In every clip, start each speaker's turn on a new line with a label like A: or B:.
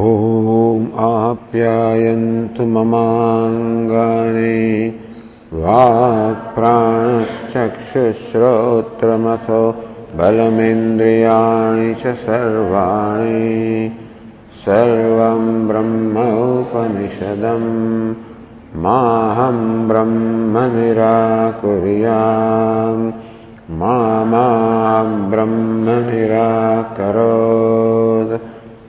A: ॐ आप्यायन्तु ममाङ्गानि वाक्प्राणश्चक्षुश्रोत्रमथो बलमिन्द्रियाणि च सर्वाणि सर्वं ब्रह्मोपनिषदम् माहं ब्रह्म निराकुर्याम् मा मा ब्रह्म निराकरोत्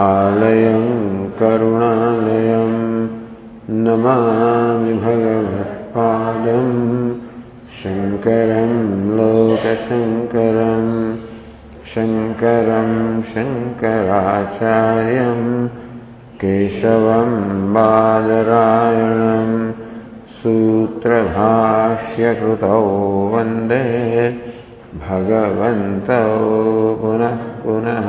A: आलयं करुणालयं नमामि भगवत्पादम् शङ्करं लोकशङ्करम् शङ्करं शङ्कराचार्यं केशवं बादरायणं सूत्रभाष्यकृतौ वन्दे भगवन्तौ पुनः पुनः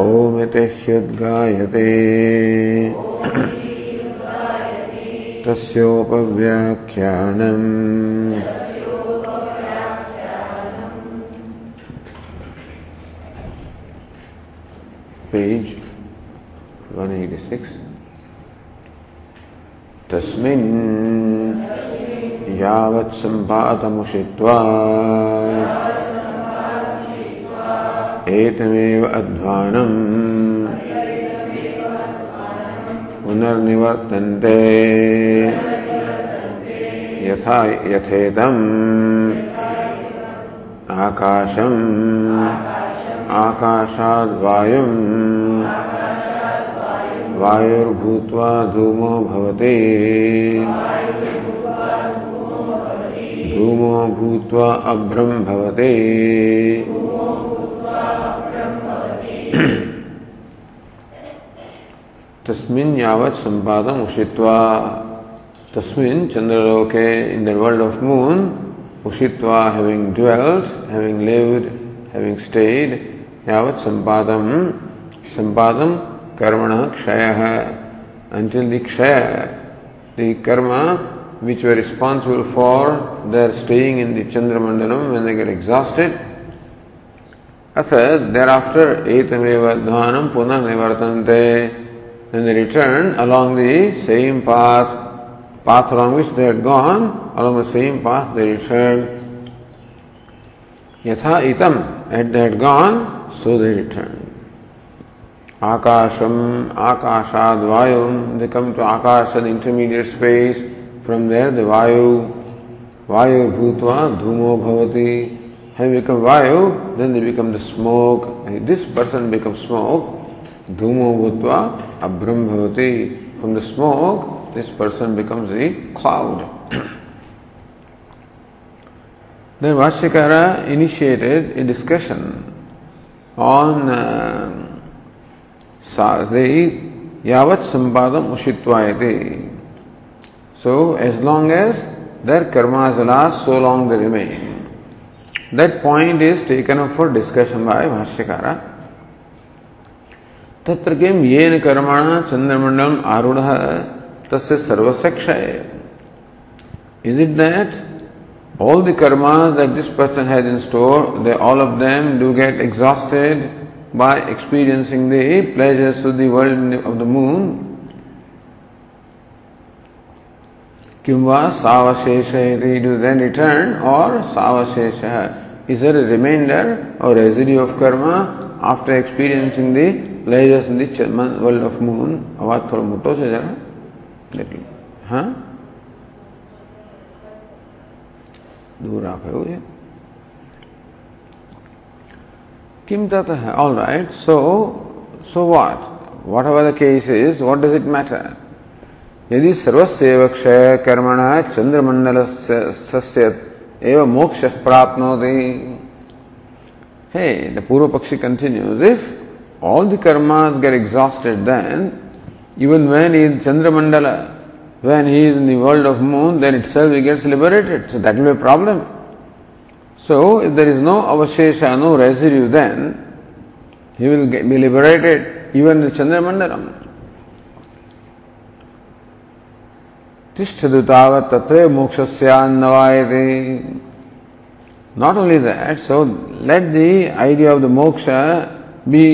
A: ओमिति ह्युद्गायते तस्योपव्याख्यानम् page 186 तस्मिन् यावत् सम्पातमुषित्वा एतमेव अध्वानम्। पुनर्निवर्तन्ते। यथा यथेदम्। आकाशम्। आकाशाद्वायुम्। वायुर्भूत्वा धूमो भवति। धूमो भूत्वा अभ्रम् भवति। तस्मिन् यावत् संपादम उषित्वा, तस्मिन् चंद्रलोके in the world of moon उषित्वा having dwells having lived having stayed यावत् संपादम संपादम कर्मण क्षय। अंटिल दि क्षय the karma which were responsible for their staying in the Chandramandalam when they get exhausted अथ देर आफ्टर एतमेव ध्वानम पुनः निवर्तन्ते then they return along the same path path along they had gone along the same they return यथा इतम at they had so they return आकाशम आकाशाद वायु they come to akasha an intermediate space from there the vayu vayu धूमो भवति Having become Vayu, then they become the smoke. And This person becomes smoke. Dhumo Bhutva, Abram Bhavati. From the smoke, this person becomes the cloud. Then Vashyakara initiated a discussion on uh, the Yavat Sampadam Ushitvayati. So, as long as their karmas last, so long they remain. That point is taken up for discussion by Vashyakara. तत्र किम येन कर्मण चंद्रमंडलम आरूढ़ तस्य सर्वस्य क्षय is it that all the karmas that this person has in store, they, all of them do get exhausted by experiencing the pleasures of the world of the moon. Kimva savashesha do then return or savashesha is there a remainder or residue of karma after experiencing the pleasures in the world of moon. Avat thoda moto se jara. Little. Huh? Dura आप है वो किम ततः all right so so what whatever the case is what does it matter यदि सर्वस्व क्षय कर्मण चंद्रमंडल सस्य एव मोक्ष प्राप्नोति Hey, the Purva Pakshi continues, if all the karmas get exhausted then, even when he is Chandramandala, when he is in the world of moon, then itself he gets liberated. So that will be a problem. So if there is no avashesha, no residue, then he will get, be liberated even in Chandramandalam. तिष्ठदुतावत्तत्रे मोक्षस्यान्नवायते not only that so let the idea of the moksha be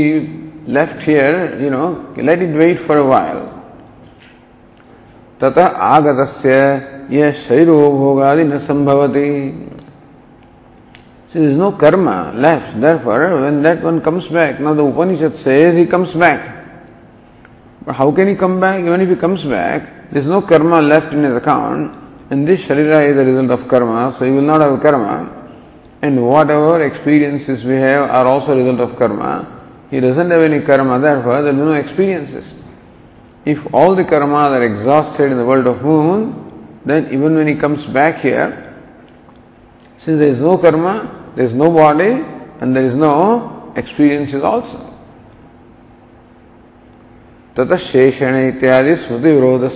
A: left here you know let it wait for a while ततः आगतस्य यह शरीर भोगादि न संभवति So there is no karma left. Therefore, when that one comes back, now the Upanishad says he comes. But how can he come back? Even if he comes back, there is no karma left in his account, and this sharira is the result of karma, so he will not have karma. And whatever experiences we have are also a result of karma. He doesn't have any karma, therefore there be no experiences. If all the karma are exhausted in the world of moon, then even when he comes back here, since there is no karma, there is no body and there is no experiences also. तथेषण इत्यादि स्मृति विरोध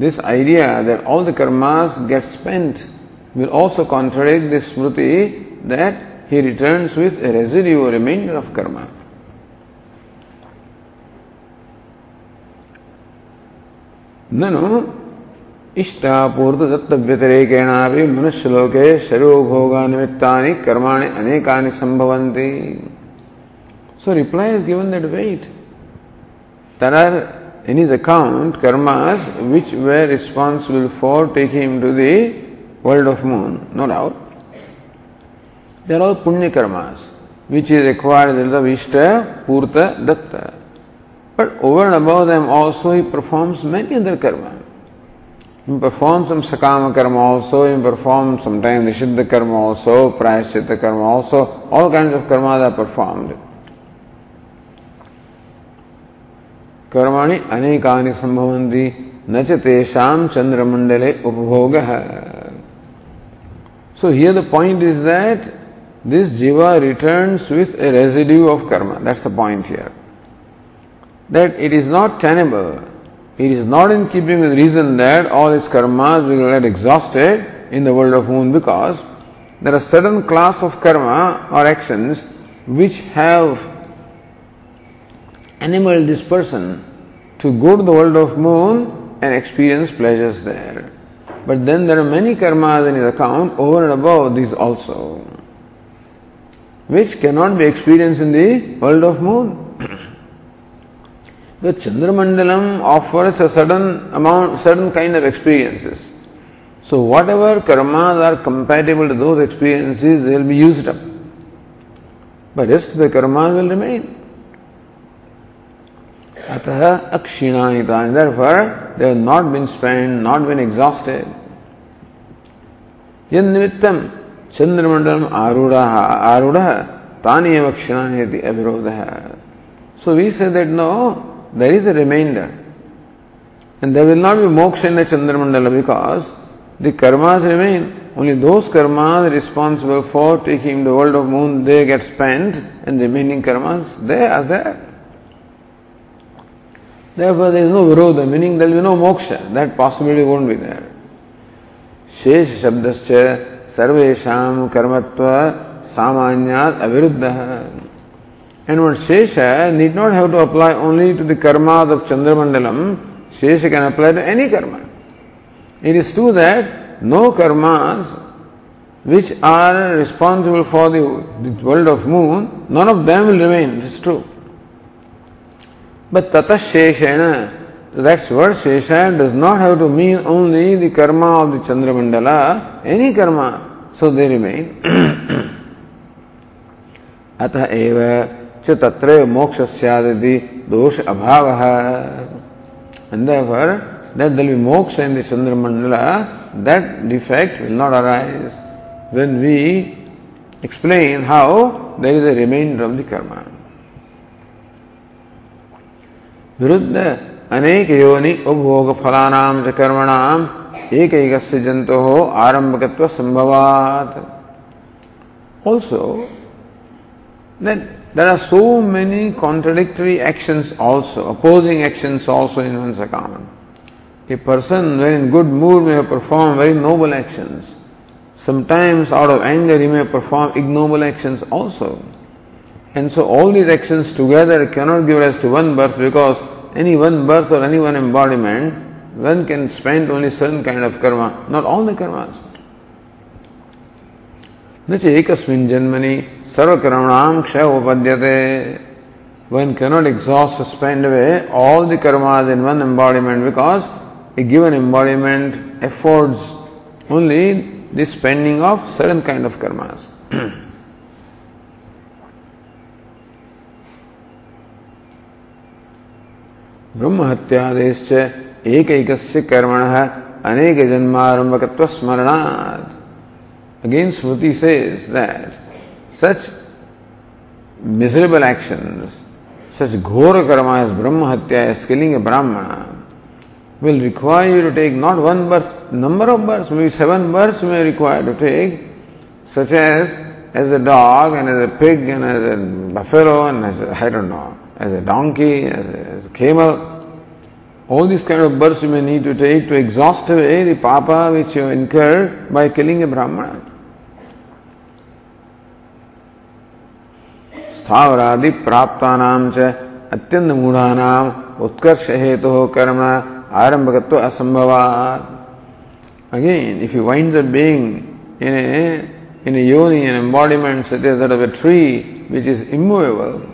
A: this idea that all the karmas get spent will also contradict this smriti that he return with residual reminder of karma ननु इष्टापूर्त दत्त व्यतिरेकेणापि मनुष्यलोके शरीरोभोगानिमित्तानि कर्माणि अनेकानि सम्भवन्ति So reply is given that wait. There are in his account karmas which were responsible for taking him to the world of moon, no doubt. They are all punya karmas which is acquired in the Vishta, Purta, Datta. But over and above them also he performs many other karmas. He performs some sakama karma also, he performs sometimes nishiddha karma also, prayaschitta karma also, all kinds of karmas are performed. कर्माणि अनेकानि संभवन्ति न च तेषां चंद्रमंडले उपभोग So here the point is that this jiva returns with a residue of karma. That's the point here. That it is not tenable it is not in keeping with reason that all his karmas will get exhausted in the world of moon because there are certain class of karma or actions which have enabled this person to go to the world of moon and experience pleasures there. But then there are many karmas in his account over and above these also, which cannot be experienced in the world of moon. The Chandramandalam offers a certain amount, certain kind of experiences. So whatever karmas are compatible to those experiences, they will be used up. But rest the karmas will remain. अतः अक्षीणानि तानि therefore they have not been spend not been exhausted यन निमित्तम चंद्रमंडलम आरूढ़ आरूढ़ तानि एव क्षीणानि इति अभिरोधः so we say that no there is a end there will not be moksha in the Chandramandala because the karmas remain. Only those karmas responsible for taking the world of moon, they get spent and remaining karmas, they are there. Therefore, there is no virodha, meaning there will be no moksha. That possibility won't be there. शेष शब्द से सर्वेशा कर्मत्व सामान्यात अविरुद्ध And one Shesha need not have to apply only to the karma of Chandramandalam. Shesha can apply to any karma. It is true that no karmas which are responsible for the, the world of moon, none of them will remain. It is true. But tata sheshana, that word shesha does not have to mean only the karma of the Chandramandala, any karma, so they remain. अतः एव च तत्र मोक्ष सदी दोष अभाव And therefore, that there will be moksha in the Chandramandala, that defect will not arise when we explain how there is a remainder of the karma. विरुद्ध अनेक योनि उपभोग फलानाम च कर्मणाम एक एक जंतु हो आरंभकत्व संभवात also there are so many contradictory action also opposing action also in one account a person were in good mood में perform very noble action sometimes out of anger you may perform ignoble action also and so all these action together cannot give rise to one birth because any one birth or any one embodiment, one can spend only certain kind of karma, not all the karmas. न च एकस्मिन् जन्मनि सर्वकर्मणाम क्षय उपद्यते one cannot exhaust or spend away all the karmas in one embodiment because a given embodiment affords only the spending of certain kind of karmas. ब्रह्म हत्यादेश एक, एक कर्मण है अनेक जन्मारंभकत्व स्मरणात। अगेन स्मृति से सच मिजरेबल एक्शन सच घोर कर्मा इज़ ब्रह्म हत्या is killing brahmana will require you to take not one birth number of birth may seven birth may require to take such as as a dog and as a pig and as a buffalo and as I don't know as a donkey, as a, as a camel. All these kind of births you may need to take to exhaust away the papa which you incurred by killing a Brahmana. स्थावरादि प्राप्तानाम च अत्यंत मूढ़ानाम उत्कर्ष हेतु हो कर्म आरंभकत्व असंभवात Again, if you wind up being in a, in a yoni, an embodiment such as that of a tree which is immovable,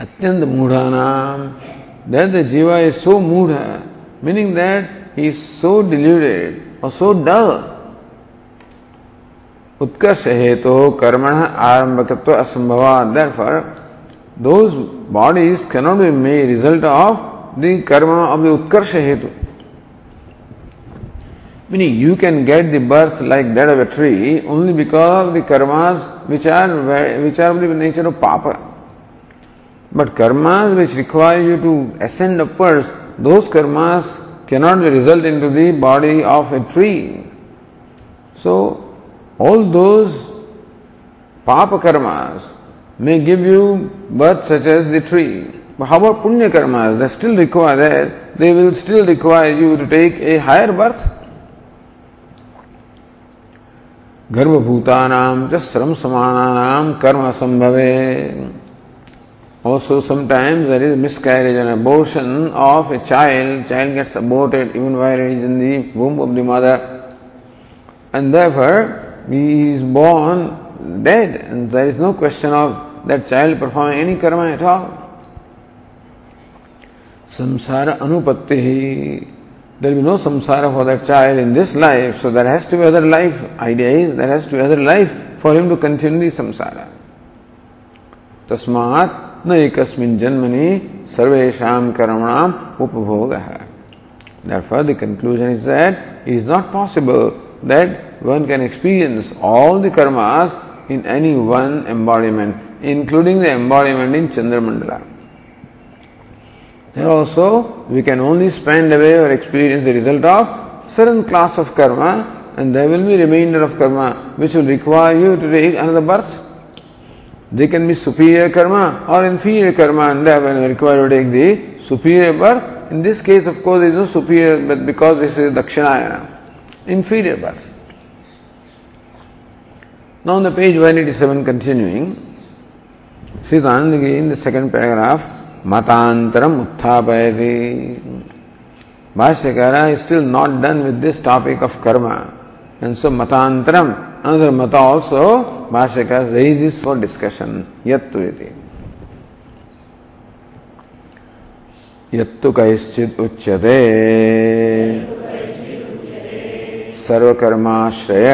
A: atyant mudhanam, that the jiva is so mudha, meaning that he is so deluded or so dull उत्कर्ष हेतु कर्मण आरंभकत्व असंभव therefore those bodies cannot be made result of the karma of the utkarsha hetu meaning you can get the birth like that of a tree only because of the karmas which are which are of the nature of papa but karmas which require you to ascend upwards those karmas cannot result into the body of a tree so all those papa karmas may give you birth such as the tree. But how about punya karmas? They still require that. They will still require you to take a higher birth. गर्भभूतानाम च श्रम समानानाम कर्म संभवे Also, sometimes there is miscarriage and abortion of a child. Child gets aborted even while it is in the womb of the mother, and therefore he is born dead, and there is no question of that child performing any karma at all. Samsara anupatti. There will be no samsara for that child in this life, so there has to be other life. Idea is there has to be other life for him to continue the samsara. तस्मात् न एकस्मिन् जन्मनि सर्वेषां कर्मणाम् उपभोगः Therefore, the conclusion is that it is not possible that one can experience all the karmas in any one embodiment, including the embodiment in Chandramandala. There also, we can only spend away or experience the result of certain class of karma, and there will be remainder of karma which will require you to take another birth. They can be superior karma or inferior karma, and they will require to take the superior birth. In this case, of course, there is no superior, but because this is Dakshinayana, inferior birth. Now on the page 187 continuing, Siddhanandagi in the second paragraph, Matantaram Uthapayati. Bhashyakara is still not done with this topic of karma. And so Matantaram, another Mata also, Bhashyakara raises for discussion. Yattu iti. यत्तु कैश्चित् उच्यते सर्वकर्माश्रय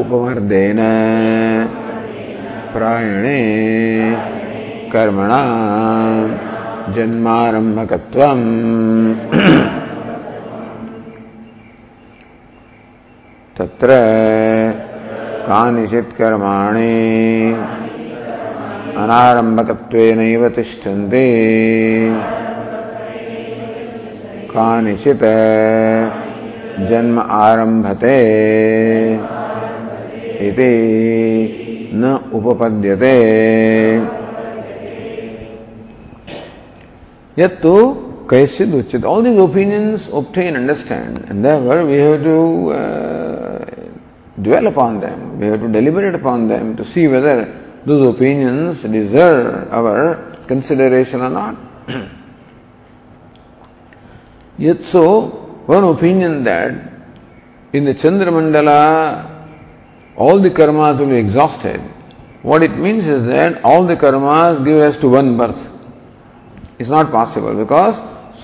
A: उपवर्देन प्रायणे कर्मण जन्मारंभकत्वम् तत्र कानिचित् कर्माणि अनारम्भकत्वेनैव तिष्ठन्ति कानिचित् जन्म आरम्भते इति न उपपद्यते Yet to Kaisid Uchit. All these opinions obtain, understand, and therefore we have to uh, dwell upon them, we have to deliberate upon them to see whether those opinions deserve our consideration or not. Yet so, one opinion that in the Chandramandala all the karmas will be exhausted. What it means is that all the karmas give rise to one birth. It's not possible because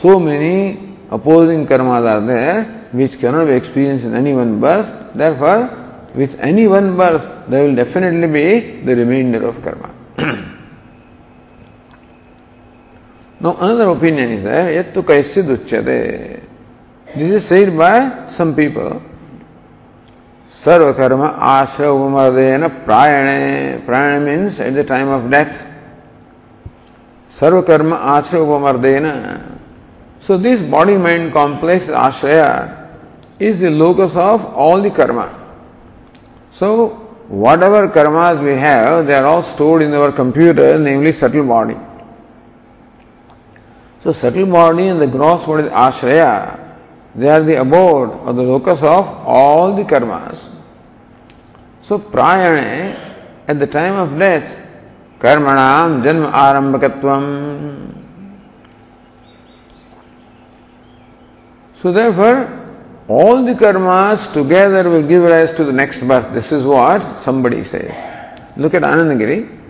A: so many opposing karmas are there which cannot be experienced in any one birth. Therefore, with any one birth, there will definitely be the remainder of karma. now, another opinion is there, yet to kaisid uchyate. This is said by some people. सर्वकर्म आश्रय उपमर्देन प्रायणे प्रायण means at the time of death सर्वकर्म आश्रय उपमर्देन so this body mind complex ashraya is the locus of all the karma So whatever karmas we have they are all stored in our computer namely subtle body so subtle body and the gross body ashraya they are the abode or the locus of all the karmas So prayane, at the time of death, karmanam janma arambakatvam. So therefore, all the karmas together will give rise to the next birth. This is what somebody says. Look at Anandagiri.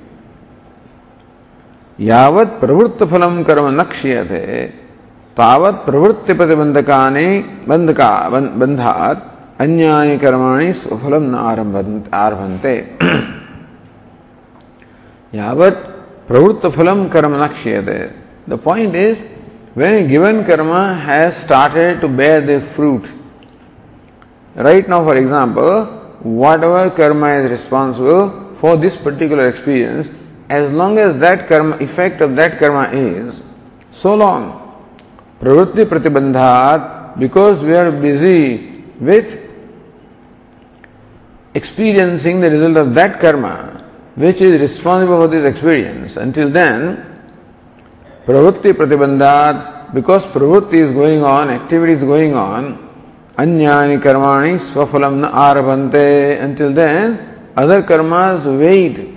A: यावत् प्रवृत्त फलम कर्म न क्षीयते तावत् प्रवृत्ति प्रतिबंधकानि बंधका बंधात अन्यानि कर्माणि स्वफलम न आरभन्ते यावत् प्रवृत्त फलम कर्म न क्षीयते the point is when a given karma has started to bear the fruit right now for example whatever karma is responsible for this particular experience as long as that karma effect of that karma is so long pravritti pratibandhat because we are busy with experiencing the result of that karma which is responsible for this experience. Until then, pravritti pratibandhat, because pravritti is going on, activity is going on, anyani karmani swafalam na arabante. Until then, other karmas wait.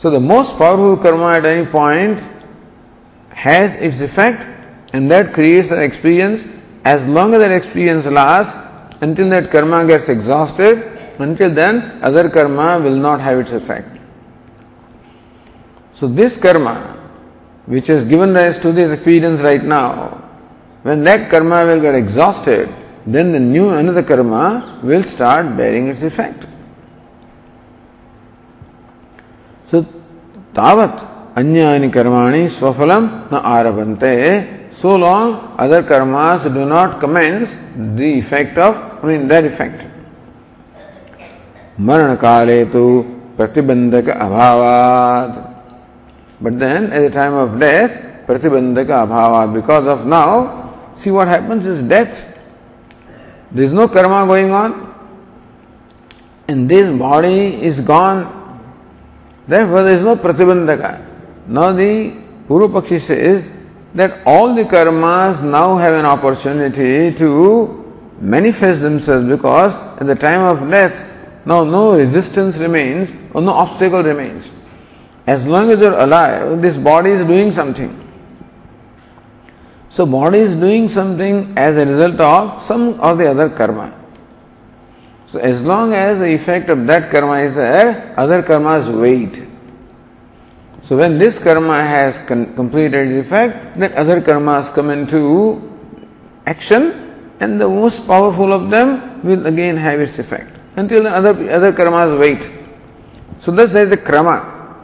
A: So the most powerful karma at any point has its effect and that creates an experience. As long as that experience lasts, until that karma gets exhausted, until then, other karma will not have its effect. So, this karma, which has given rise to this experience right now, when that karma will get exhausted, then the new another karma will start bearing its effect. So, tavat anyani karmani swafalam na arabante. So long other karmas do not commence the effect of, I mean, that effect. मरण काले तो प्रतिबंधक अभावाद but then at the time of death प्रतिबंधक अभाव because of now see what happens is death there is no karma going on, and this body is gone. Therefore, there is no pratibandhaka. Now, the Purvapakshi says that all the karmas now have an opportunity to manifest themselves because at the time of death, now no resistance remains or no obstacle remains. As long as you're alive, this body is doing something. So, body is doing something as a result of some or the other karma. So, as long as the effect of that karma is there, other karmas wait. So, when this karma has con- completed its effect, then other karmas come into action, and the most powerful of them will again have its effect until the other, other karmas wait. So thus there is a krama.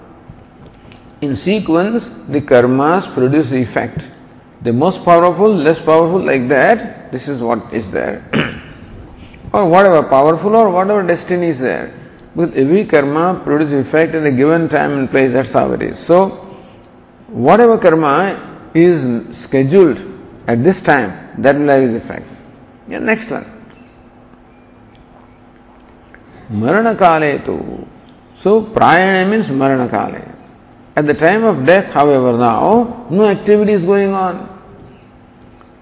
A: In sequence, the karmas produce the effect. The most powerful, less powerful, like that, this is what is there. or whatever, powerful or whatever destiny is there. Because every karma produces effect at a given time and place, that's how it is. So, whatever karma is scheduled at this time, that will have its effect. Yeah, next one. Marana kale tu. So, prayana means marana kale. At the time of death, however, now, no activity is going on.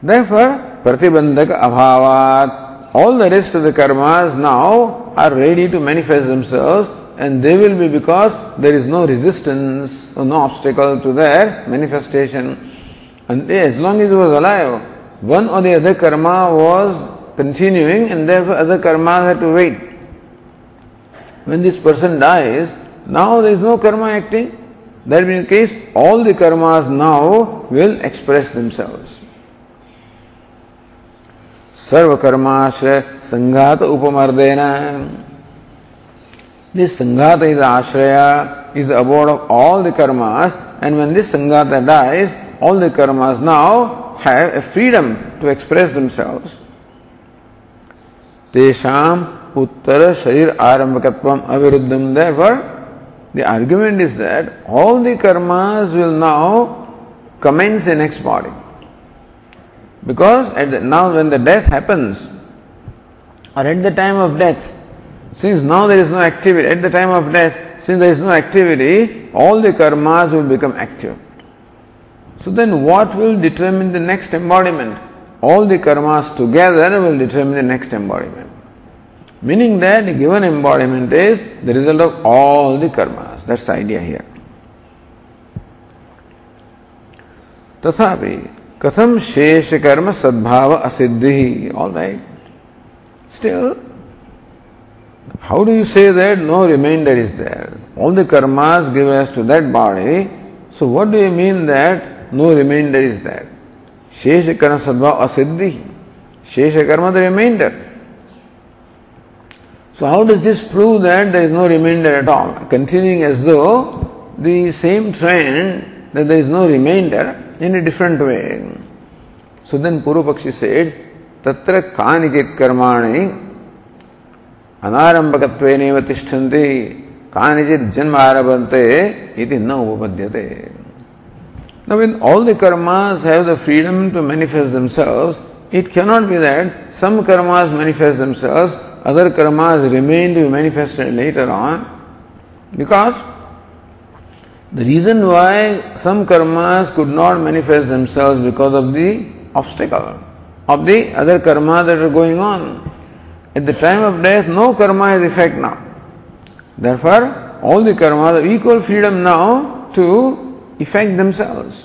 A: Therefore, pratibandhaka abhavat, all the rest of the karmas now are ready to manifest themselves and they will be because there is no resistance or no obstacle to their manifestation. And as long as he was alive, one or the other karma was continuing and therefore other karmas had to wait. When this person dies, now there is no karma acting. That being the case, all the karmas now will express themselves. Sarva karmasya sanghat upamardena. This sanghata is ashraya, is the abode of all the karmas, and when this sanghata dies, all the karmas now have a freedom to express themselves. Tesham uttara sharir arambakatvam aviruddham. Therefore, the argument is that all the karmas will now commence the next body. Because the, now when the death happens, or at the time of death, since now there is no activity, at the time of death, since there is no activity, all the karmas will become active. So then what will determine the next embodiment? All the karmas together will determine the next embodiment. Meaning that a given embodiment is the result of all the karmas. That's idea here तथापि कथम शेष कर्म सद्भाव असिद्धि? All right still how do you say that no reminder is there all the karmas give rise to that body so what do you mean that no reminder is that शेष कर्म सद्भाव असिद्धि शेष कर्म the reminder So how does this prove that there is no remainder at all? Continuing as though the same trend that there is no remainder in a different way. So then Purvapakshi said, तत्र कानिचित् कर्माणि अनारम्भकत्वेनैव तिष्ठन्ति कानिचित् जन्म आरभन्ते na न उपपद्यते Now, when all the karmas have the freedom to manifest themselves, it cannot be that some karmas manifest themselves other karmas remain to be manifested later on because the reason why some karmas could not manifest themselves because of the obstacle of the other karmas that are going on. At the time of death, no karma has effect now. Therefore, all the karmas have equal freedom now to effect themselves.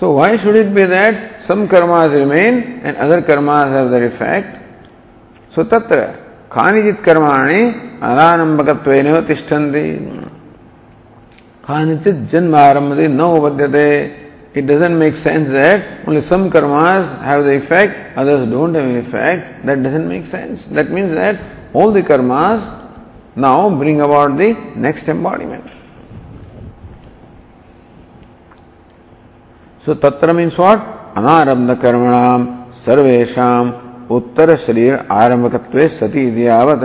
A: So why should it be that some karmas remain and other karmas have their effect? So tatra kanijit karmani aranambakatveneva tishthanti. Kanijit janmaramadi na. It doesn't make sense that only some karmas have the effect, others don't have an effect. That doesn't make sense. That means that all the karmas now bring about the next embodiment. सो तत्र means what अनारंभ कर्मणाम सर्वेशा उत्तर शरीर आरंभक सती आवत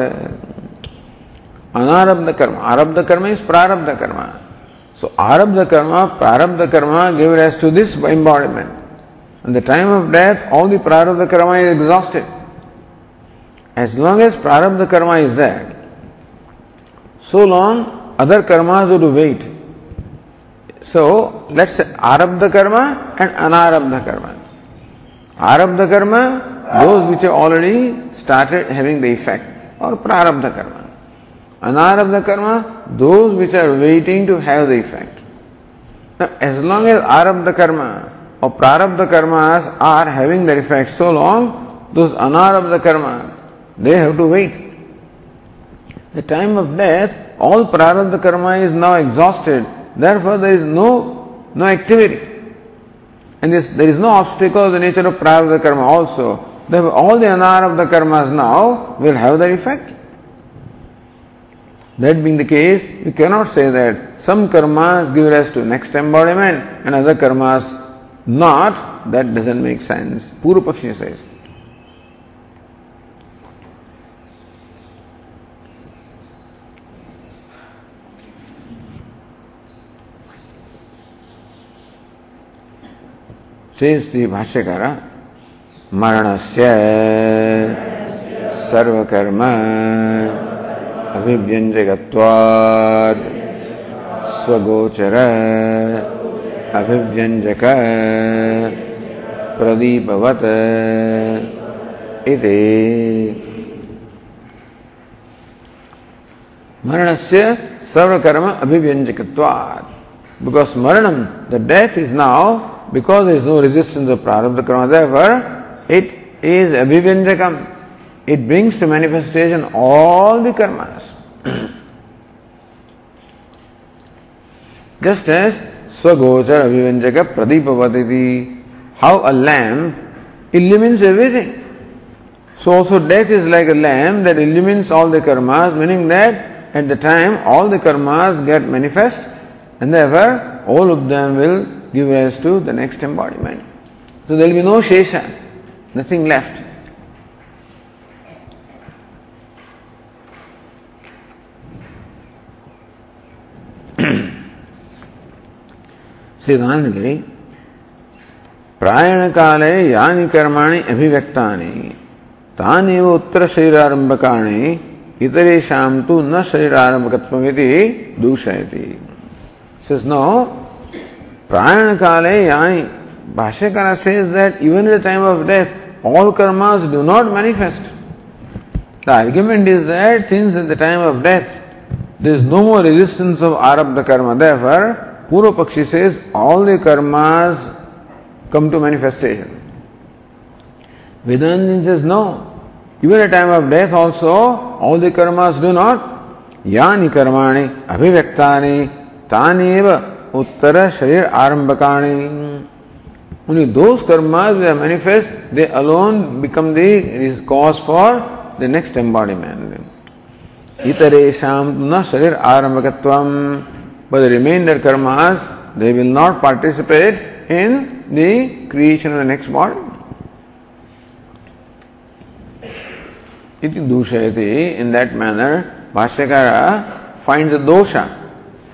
A: अनारब्ध कर्म आरब्ध कर्म is प्रारब्ध कर्म सो आरब्ध कर्म प्रारब्ध कर्म give rise to this embodiment and the time of death all the prarabdha karma is exhausted as long as prarabdha karma is that so long other karma do wait So let's say arabdha karma and anarabdha karma. Arabdha karma those which have already started having the effect, or prarabdha karma. Anarabdha karma, those which are waiting to have the effect. Now, as long as arabdha karma or prarabdha karmas are having their effect so long, those anarabdha karma, they have to wait. The time of death, all prarabdha karma is now exhausted. Therefore, there is no no activity. And this, there is no obstacle of the nature of prarabdha karma also. Therefore, all the anar of the karmas now will have their effect. That being the case, we cannot say that some karmas give rise to next embodiment and other karmas not, that doesn't make sense. Purvapakshi says. Shri Bhashyakara, मरणस्य सर्वकर्म अभिव्यञ्जकत्वात् स्वगोचर अभिव्यञ्जक प्रदीपवत् इति। मरणस्य सर्वकर्म अभिव्यञ्जकत्वात् बिकॉज़ मरणम the death is now because there is no resistance of prarabdha karma therefore it is abhivyanjakam it brings to manifestation all the karmas just as Swagochar Avivanjaka Pradipavaditi. How a lamp illumines everything. So also death is like a lamp that illumines all the karmas, meaning that at the time all the karmas get manifest and therefore all of them will give rise to the next embodiment. So there will be no Shesha, nothing left. श्री प्रायण काले यानी कर्माणि अभिव्यक्तानि तानेव उत्तर शरीरारंभकाणि इतरेषां तु न शरीरारंभकत्वमिति दूषयति says no Prayana Kale, Bhashyakara says that even in the time of death, all karmas do not manifest. The argument is that since at the time of death, there is no more resistance of Arabdha karma, therefore, Purvapakshi says all the karmas come to manifestation. Vedantin says no. Even at time of death also, all the karmas do not. Yani karmani abhivyaktaani tani eva उत्तर शरीर आरंभ कारणी they manifest they alone become they is cause for the next embodiment इतरेशा न शरीर आरंभक but remainder they will not participate in the creation of the next body इति दूषयति। In that manner Bhashyakara find the दोषा।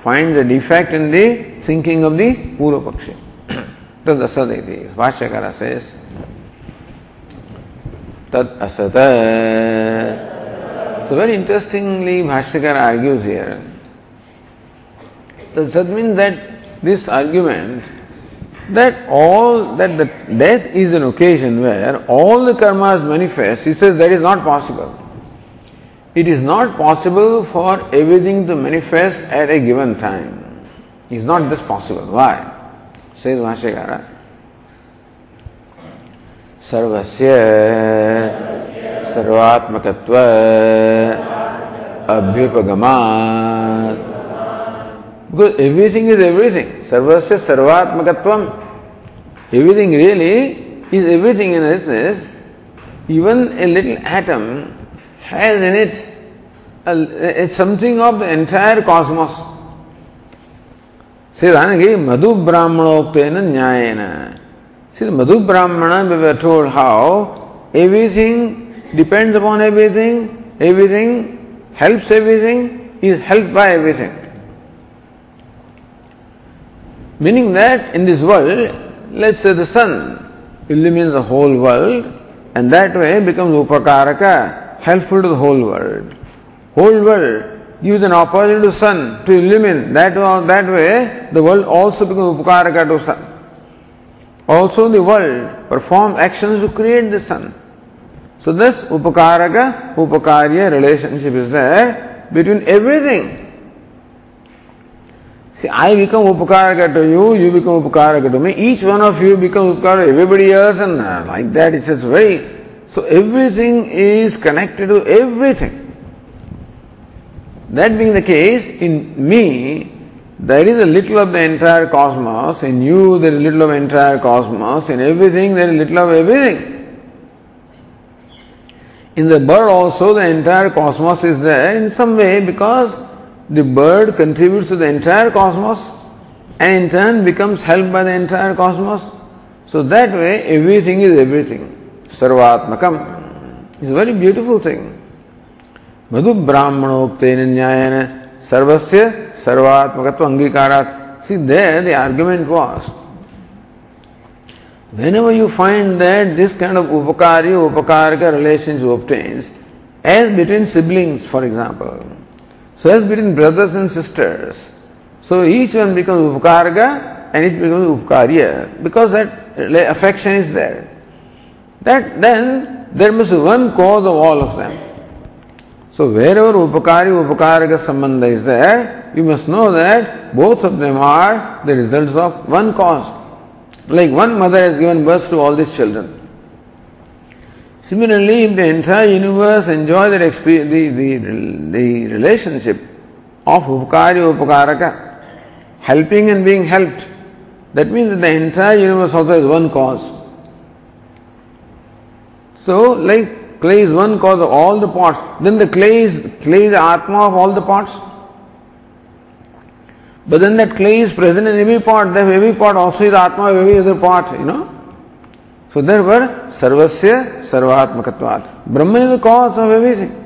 A: Finds a defect in the thinking of the Pakshi. Tad asat Bhashyakara says, Tad asata. So very interestingly, Bhashyakara argues here. Does that mean that this argument that all that the death is an occasion where all the karmas manifest, he says that is not possible. It is not possible for everything to manifest at a given time. Is not this possible. Why? Says Bhashyakara. सर्वस्य सर्वात्मकत्व अभ्युपगमात् because everything is everything. Sarvasya sarvatmakatvam. Everything really is everything in this is Even a little atom has in it a, a, something of the entire cosmos. See, Madhu Brahmanoktena Nyayena. See, the Madhu Brahmana, we were told how everything depends upon everything, everything helps everything, is helped by everything. Meaning that in this world, let's say the sun illumines the whole world and that way becomes upakaraka, helpful to the whole world. Whole world gives an opportunity to sun to illumine. That, that way the world also becomes upakaraka to sun. Also the world performs actions to create the sun. So this upakaraka, upakarya relationship is there between everything See, I become upakaraka to you, you become upakaraka to me, each one of you becomes upakaraka everybody else, and uh, like that it's just very. So everything is connected to everything. That being the case, in me, there is a little of the entire cosmos, in you there is a little of entire cosmos, in everything there is little of everything. In the bird also the entire cosmos is there in some way because the bird contributes to the entire cosmos and in turn becomes helped by the entire cosmos. So that way everything is everything. सर्वात्मकम. Is very beautiful thing मधु ब्राह्मणोक्त न्याय सर्वस्व सर्वात्मक अंगीकारा see the argument was whenever you find that this kind of उपकार उपकार का relation obtains as between siblings for example so as between brothers and sisters so each one become उपकार and it become उपकार because that affection is that that then there must be one cause of all of them So wherever upakari upakarika sambandha is there, you must know that both of them are the results of one cause. Like one mother has given birth to all these children. Similarly, if the entire universe enjoys the, the, the relationship of upakari upakaraka, helping and being helped, that means that the entire universe also has one cause. So, like Clay is one cause of all the parts. Then the clay is clay is the atma of all the parts. But then that clay is present in every part. That every part also is atma of every other part. You know. So therefore, sarvasya sarvatmakatvat. Brahman is the cause of everything.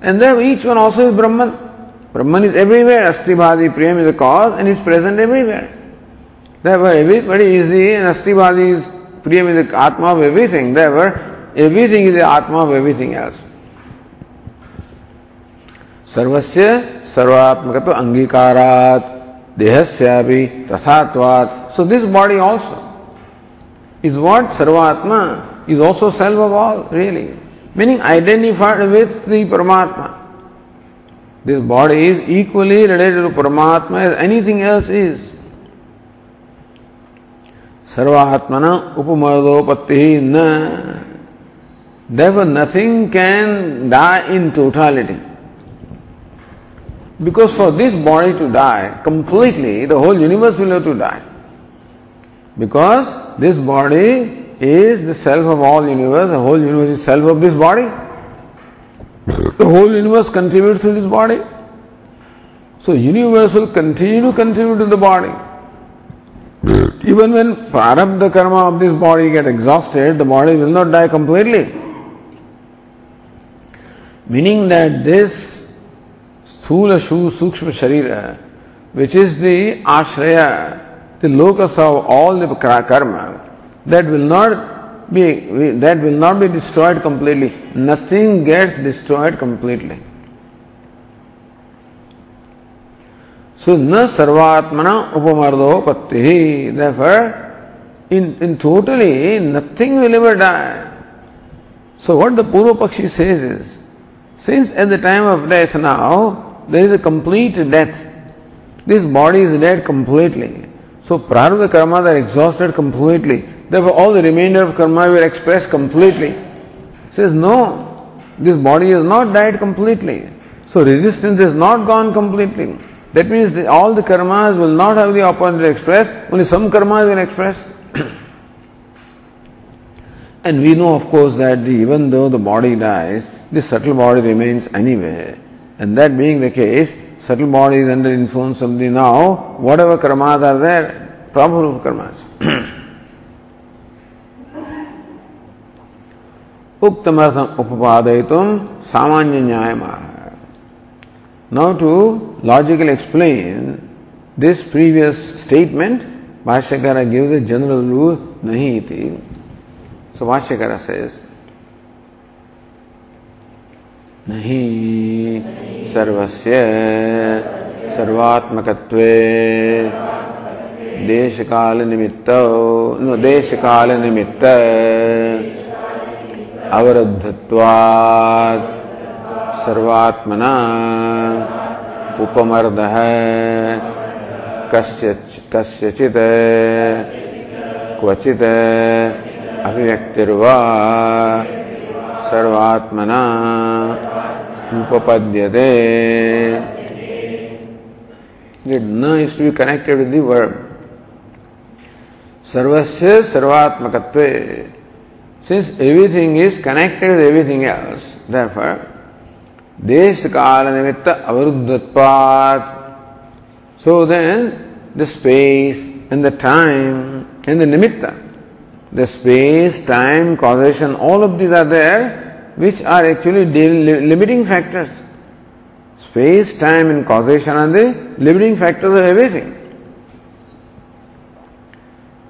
A: And there each one also is Brahman. Brahman is everywhere. Astibhati Priyam is the cause and is present everywhere. Therefore, everybody is the and Astibhati is Priyam is the Atma of everything. Therefore, everything is atma of everything else else. सर्वात्मक तो अंगीकारात देहस्यापि तथात्वात so this body also is what सर्वात्मा is also self of all really meaning identified with the Paramatma this body is equally related to Paramatma is anything else is सर्वात्मन उपमर्दोपत्ति न Therefore, nothing can die in totality. Because for this body to die completely, the whole universe will have to die. Because this body is the self of all universe, the whole universe is self of this body. The whole universe contributes to this body. So universe will continue to contribute to the body. Even when prarabdha karma of this body get exhausted, the body will not die completely. Meaning that this Sthula Shu Sukshma Sharira, which is the Ashraya, the locus of all the karma, that will not be that will not be destroyed completely. Nothing gets destroyed completely. So na sarvatmana upamardopatti. Therefore, in, in totally nothing will ever die. So what the Purva Pakshi says is since at the time of death now, there is a complete death. This body is dead completely. So prarabdha karma are exhausted completely. Therefore all the remainder of karma will express completely. Says no, this body has not died completely. So resistance is not gone completely. That means that all the karmas will not have the opportunity to express, only some karmas will express. and we know of course that even though the body dies, this subtle body remains anyway. And that being the case, subtle body is under influence of the now, whatever karmas are there, Prabhu karmas. उक्तमर्थम उपादयितुम सामान्य न्याय Now to logically explain this previous statement, Bhashyakara gives a general rule, nahi iti. So Bhashyakara says, नहीं। सर्वस्य सर्वात्मकत्वे। देशकाल निमित्त अवरुद्धत्वात्। सर्वात्मना उपमर्दः। कस्यचित् क्वचित् अभिव्यक्तिर्वा। सर्वात्मना उपपद्यते। न is to be connected with the verb सर्वस्य सर्वात्मकत्व। Since everything is connected with everything else therefore देश काल निमित्त अवरुद्धत्वात्। So then the space and the time and the निमित्त the space time causation all of these are there which are actually limiting factors. Space, time, and causation are the limiting factors of everything.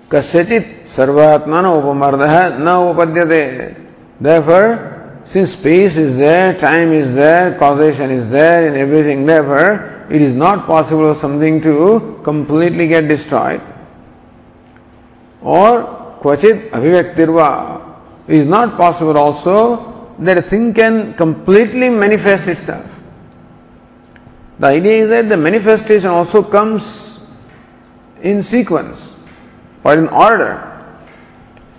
A: Kasyachit sarvatmana upamardaha na upadyate. Therefore, since space is there, time is there, causation is there, and everything therefore, it is not possible for something to completely get destroyed. Or kvachit avivaktirva. It is not possible also that a thing can completely manifest itself. The idea is that the manifestation also comes in sequence or in order.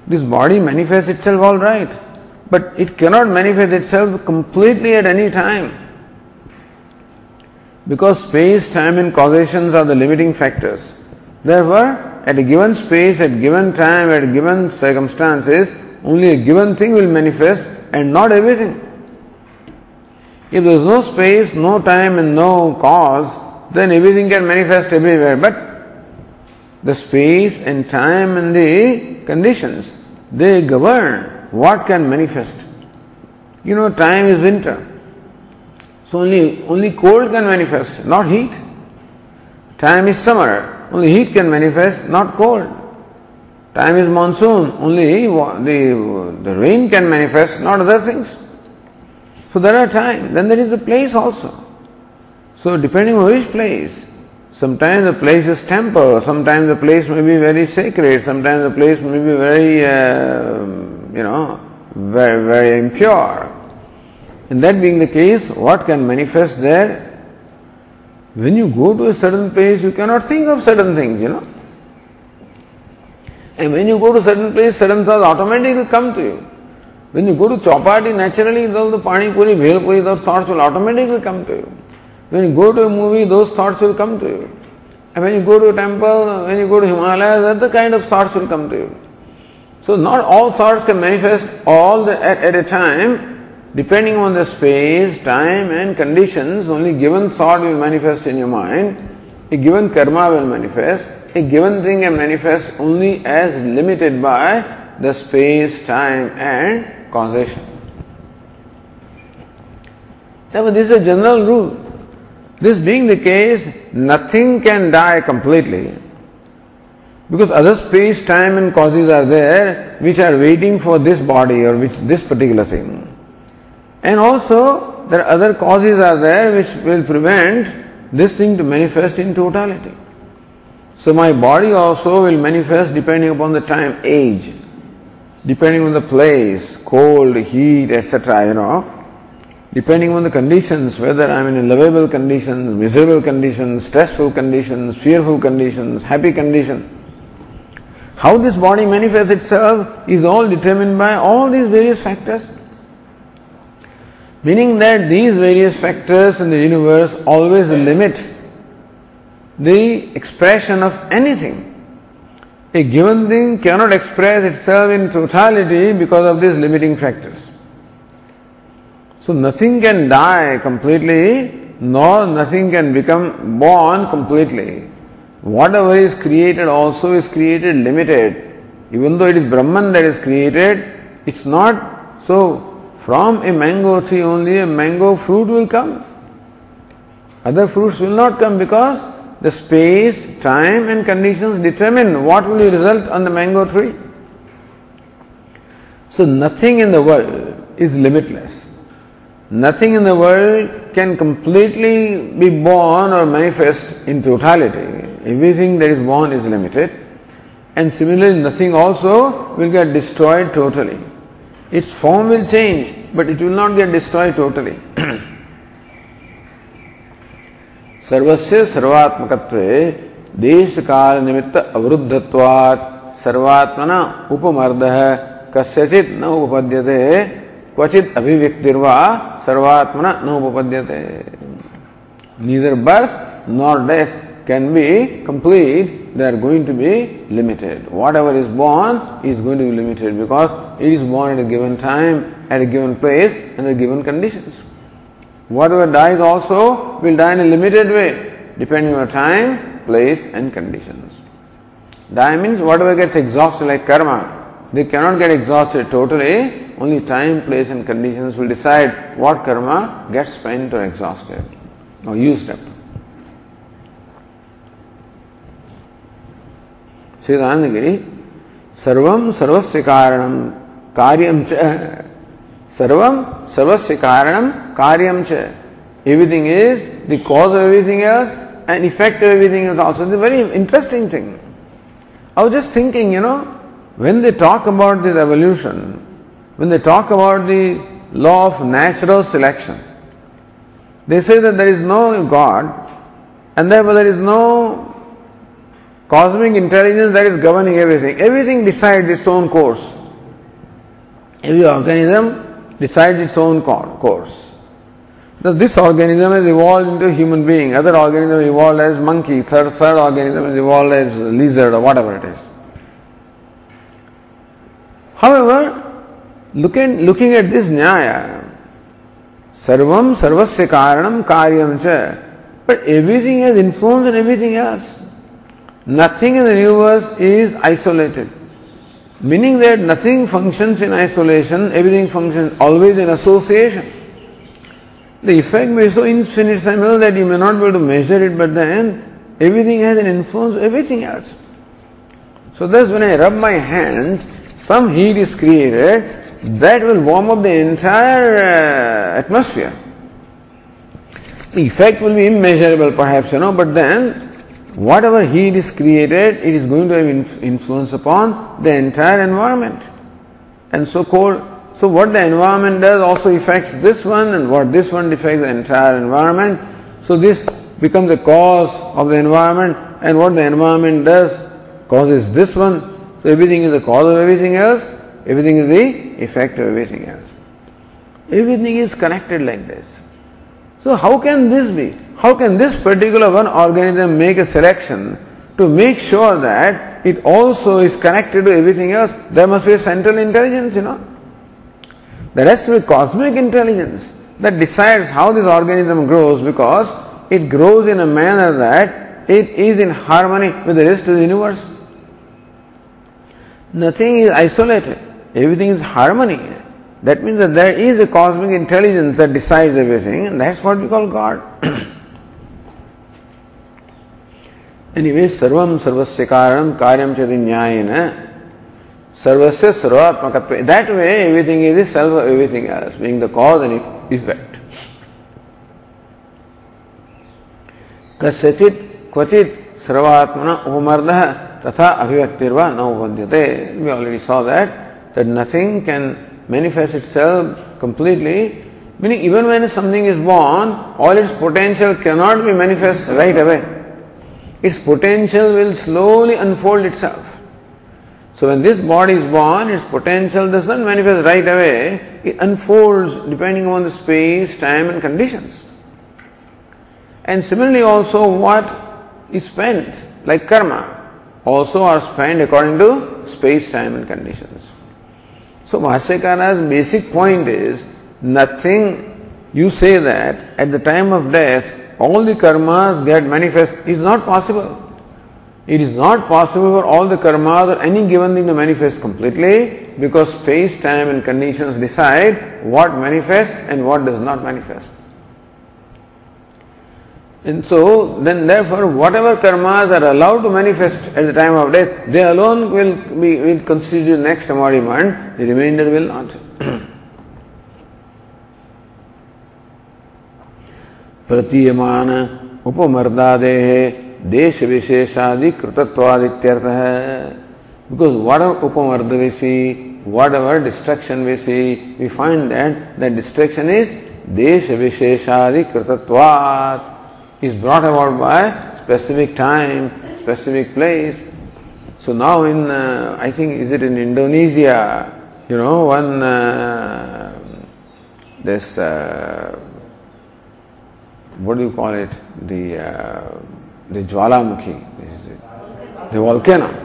A: This body manifests itself all right, but it cannot manifest itself completely at any time. Because space, time, and causations are the limiting factors. Therefore, at a given space, at given time, at given circumstances, only a given thing will manifest and not everything. If there is no space, no time, and no cause, then everything can manifest everywhere. But the space and time and the conditions, they govern what can manifest. You know, time is winter. So only, only cold can manifest, not heat. Time is summer, only heat can manifest, not cold. Time is monsoon, only the, the rain can manifest, not other things. So there are times, then there is the place also. So depending on which place, sometimes the place is temple, sometimes the place may be very sacred, sometimes the place may be very, uh, you know, very, very impure. And that being the case, what can manifest there? When you go to a certain place, you cannot think of certain things, you know. And when you go to certain place, certain thoughts automatically come to you. When you go to Chowpatty, naturally all the Pani Puri, Bhel Puri, those thoughts will automatically come to you. When you go to a movie, those thoughts will come to you. And when you go to a temple, when you go to Himalayas, other kind of thoughts will come to you. So not all thoughts can manifest all the, at, at a time, depending on the space, time and conditions, only given thought will manifest in your mind, a given karma will manifest, a given thing can manifest only as limited by the space, time and causation. Therefore, this is a general rule. This being the case, nothing can die completely. Because other space, time, and causes are there which are waiting for this body or which this particular thing. And also, there are other causes are there which will prevent this thing to manifest in totality. So, my body also will manifest depending upon the time, age depending on the place, cold, heat, etc., you know, depending on the conditions, whether I'm in a lovable conditions, miserable conditions, stressful conditions, fearful conditions, happy conditions. How this body manifests itself is all determined by all these various factors. Meaning that these various factors in the universe always limit the expression of anything. A given thing cannot express itself in totality because of these limiting factors. So nothing can die completely, nor nothing can become born completely. Whatever is created also is created limited. Even though it is Brahman that is created, it's not so. From a mango tree only a mango fruit will come. Other fruits will not come because the space, time, and conditions determine what will result on the mango tree. So, nothing in the world is limitless. Nothing in the world can completely be born or manifest in totality. Everything that is born is limited. And similarly, nothing also will get destroyed totally. Its form will change, but it will not get destroyed totally. सर्वस्य सर्वात्मकत्वे देश काल निमित्त अवरुद्धत्वात् सर्वात्मना उपमर्दः कस्यचित् न उपपद्यते क्वचित् अभिव्यक्तिर्वा सर्वात्मना न उपपद्यते neither birth nor death can be complete they are going to be limited whatever is born is going to be limited because it is born at a given time at a given place under given conditions Whatever dies also will die in a limited way, depending on time, place, and conditions. Die means whatever gets exhausted like karma. They cannot get exhausted totally, only time, place, and conditions will decide what karma gets spent or exhausted or used up. श्रीदानगिरी सर्वम सर्वस्य कारणम कार्यम च सर्वम सर्वस्य कारणम karyam cha. Everything is the cause of everything else and effect of everything is also. the very interesting thing. I was just thinking, you know, when they talk about this evolution, when they talk about the law of natural selection, they say that there is no God and therefore there is no cosmic intelligence that is governing everything. Everything decides its own course. Every organism decides its own course. This organism has evolved into a human being, other organism evolved as monkey, third, third organism has evolved as lizard or whatever it is. However, looking, looking at this nyaya, sarvam sarvasya karanam karyam cha, but everything has influence on everything else. Nothing in the universe is isolated. Meaning that nothing functions in isolation, everything functions always in association. The effect may be so infinitesimal that you may not be able to measure it, but then everything has an influence everything else. So thus when I rub my hand, some heat is created that will warm up the entire uh, atmosphere. The effect will be immeasurable perhaps, you know, but then whatever heat is created, it is going to have influence upon the entire environment. And so cold, so what the environment does also affects this one, and what this one affects the entire environment. So this becomes the cause of the environment, and what the environment does causes this one. So everything is the cause of everything else, everything is the effect of everything else. Everything is connected like this. So how can this be? How can this particular one organism make a selection to make sure that it also is connected to everything else? There must be a central intelligence, you know. There has to be cosmic intelligence that decides how this organism grows because it grows in a manner that it is in harmony with the rest of the universe. Nothing is isolated. Everything is harmony. That means that there is a cosmic intelligence that decides everything, and that's what we call God. anyway, sarvam sarvasya karanam karyam chadi nyayena sarvasya sarvatmakatva. That way, everything is the self of everything else, being the cause and effect. कस्यचित् क्वचित् सर्वात्मना उपमर्दः तथा अभिव्यक्तिर्वा न उपद्यते we already saw that that nothing can manifests itself completely, meaning even when something is born, all its potential cannot be manifest right away. Its potential will slowly unfold itself. So when this body is born, its potential does not manifest right away, it unfolds depending on the space, time and conditions. And similarly also what is spent, like karma, also are spent according to space, time and conditions. So Bhashyakara's basic point is nothing you say that at the time of death all the karmas get manifest is not possible. It is not possible for all the karmas or any given thing to manifest completely because space, time and conditions decide what manifests and what does not manifest. And so, then therefore, whatever karmas are allowed to manifest at the time of death, they alone will be will constitute the next embodiment, the remainder will not. प्रतीयमान उपमर्दादे देश विशेषादि कृतत्वादित्यर्थ है because word उपवर्द way see word our destruction we see we find that the destruction is देश विशेषादि कृतत्वात is brought about by specific time specific place so now in I think is it in Indonesia you know one this what you call it the the Jwalamukhi, the volcano.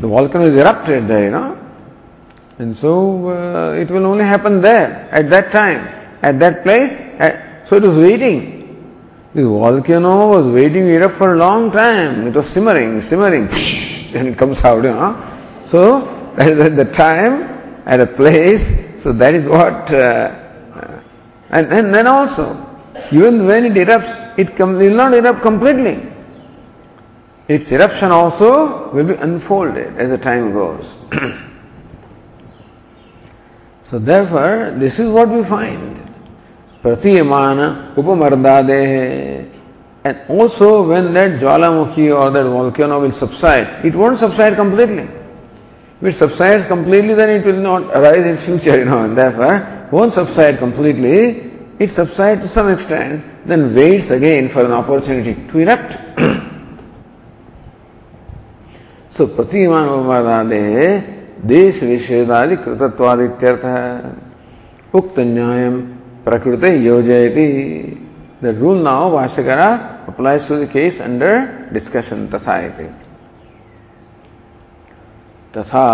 A: The volcano is erupted there, you know. And so uh, it will only happen there at that time. at that place. So it was waiting. The volcano was waiting erupt for a long time. It was simmering, simmering, and it comes out, you know. So that is at the time, at a place. So that is what. Uh, and, and then also, even when it erupts, it, com- will not erupt completely. Its eruption also will be unfolded as the time goes. so therefore, this is what we find. Pratiyamana upamardade. And also when that Jwalamukhi or that volcano will subside, it won't subside completely. If it subsides completely, then it will not arise in future, you know, and therefore won't subside completely. It subsides to some extent, then waits again for an opportunity to erupt. so Pratiyamana upamardade देश विषेदादि कृतत्वादित्यर्थ उक्त न्यायम Prakriti yojayati. The rule now, Vashakara, applies to the case under discussion, tatha तथा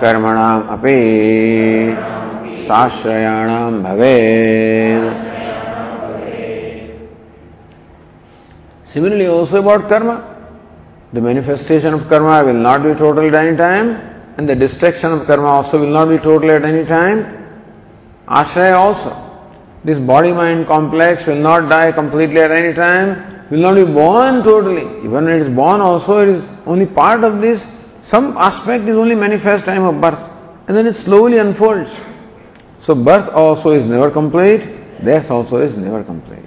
A: कर्मणाम अपि साश्रयाणाम भवे similarly also about karma the manifestation of karma will not be total at any time and the destruction of karma also will not be total at any time आश्रय also this body mind complex will not die completely at any time will not be born totally even it is born also it is only part of this some aspect is only manifest time of birth and then it slowly unfolds So birth also is never complete, death also is never complete.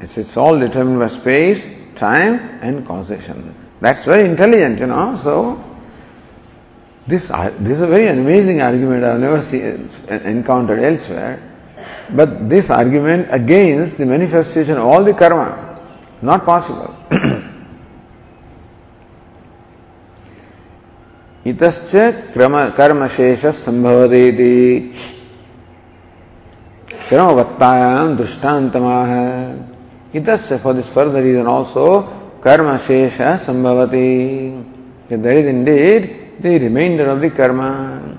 A: It's, it's all determined by space, time, and causation. That's very intelligent, you know. So this, this is a very amazing argument I've never seen, encountered elsewhere. But this argument against the manifestation of all the karma, not possible. इतश्च क्रम कर्मशेष Shravavattayam dushtantamaha. Itasya, for this further reason also, karma shesha sambhavati. That there is indeed the remainder of the karma.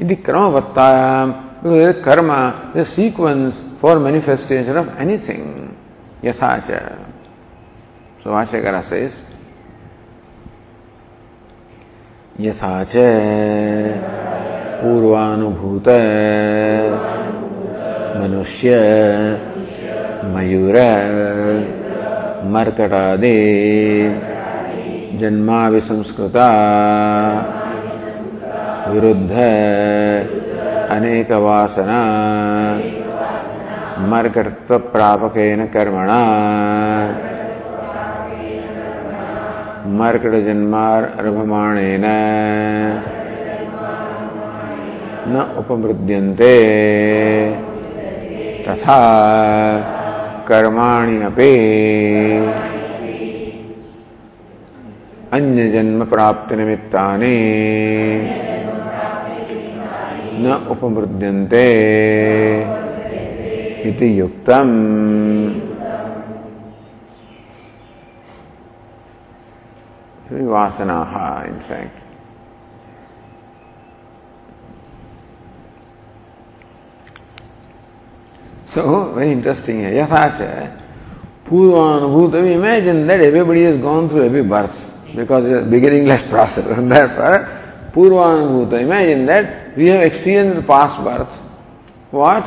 A: Iti karmavattayam, because there is karma, the sequence for manifestation of anything. Yathacha. So Vashikara says, यथा च पूर्वानुभूत मनुष्य मयूर मर्कटादि जन्माविसंस्कृता विरुद्ध अनेकवासना मर्कटत्वप्रापकेन कर्मणा मर्कटजन्मारभमाणेन न उपमृद्यन्ते। तथा कर्माणि अपि। अन्य जन्म प्राप्ति निमित्ता न उपमृद्यन्ते इति युक्तम्। वासनाः in So, very interesting here. Yathacha, Purvanubhuta, imagine that everybody has gone through every birth because it's a beginningless process. And therefore, Purvanubhuta, imagine that we have experienced past birth. What?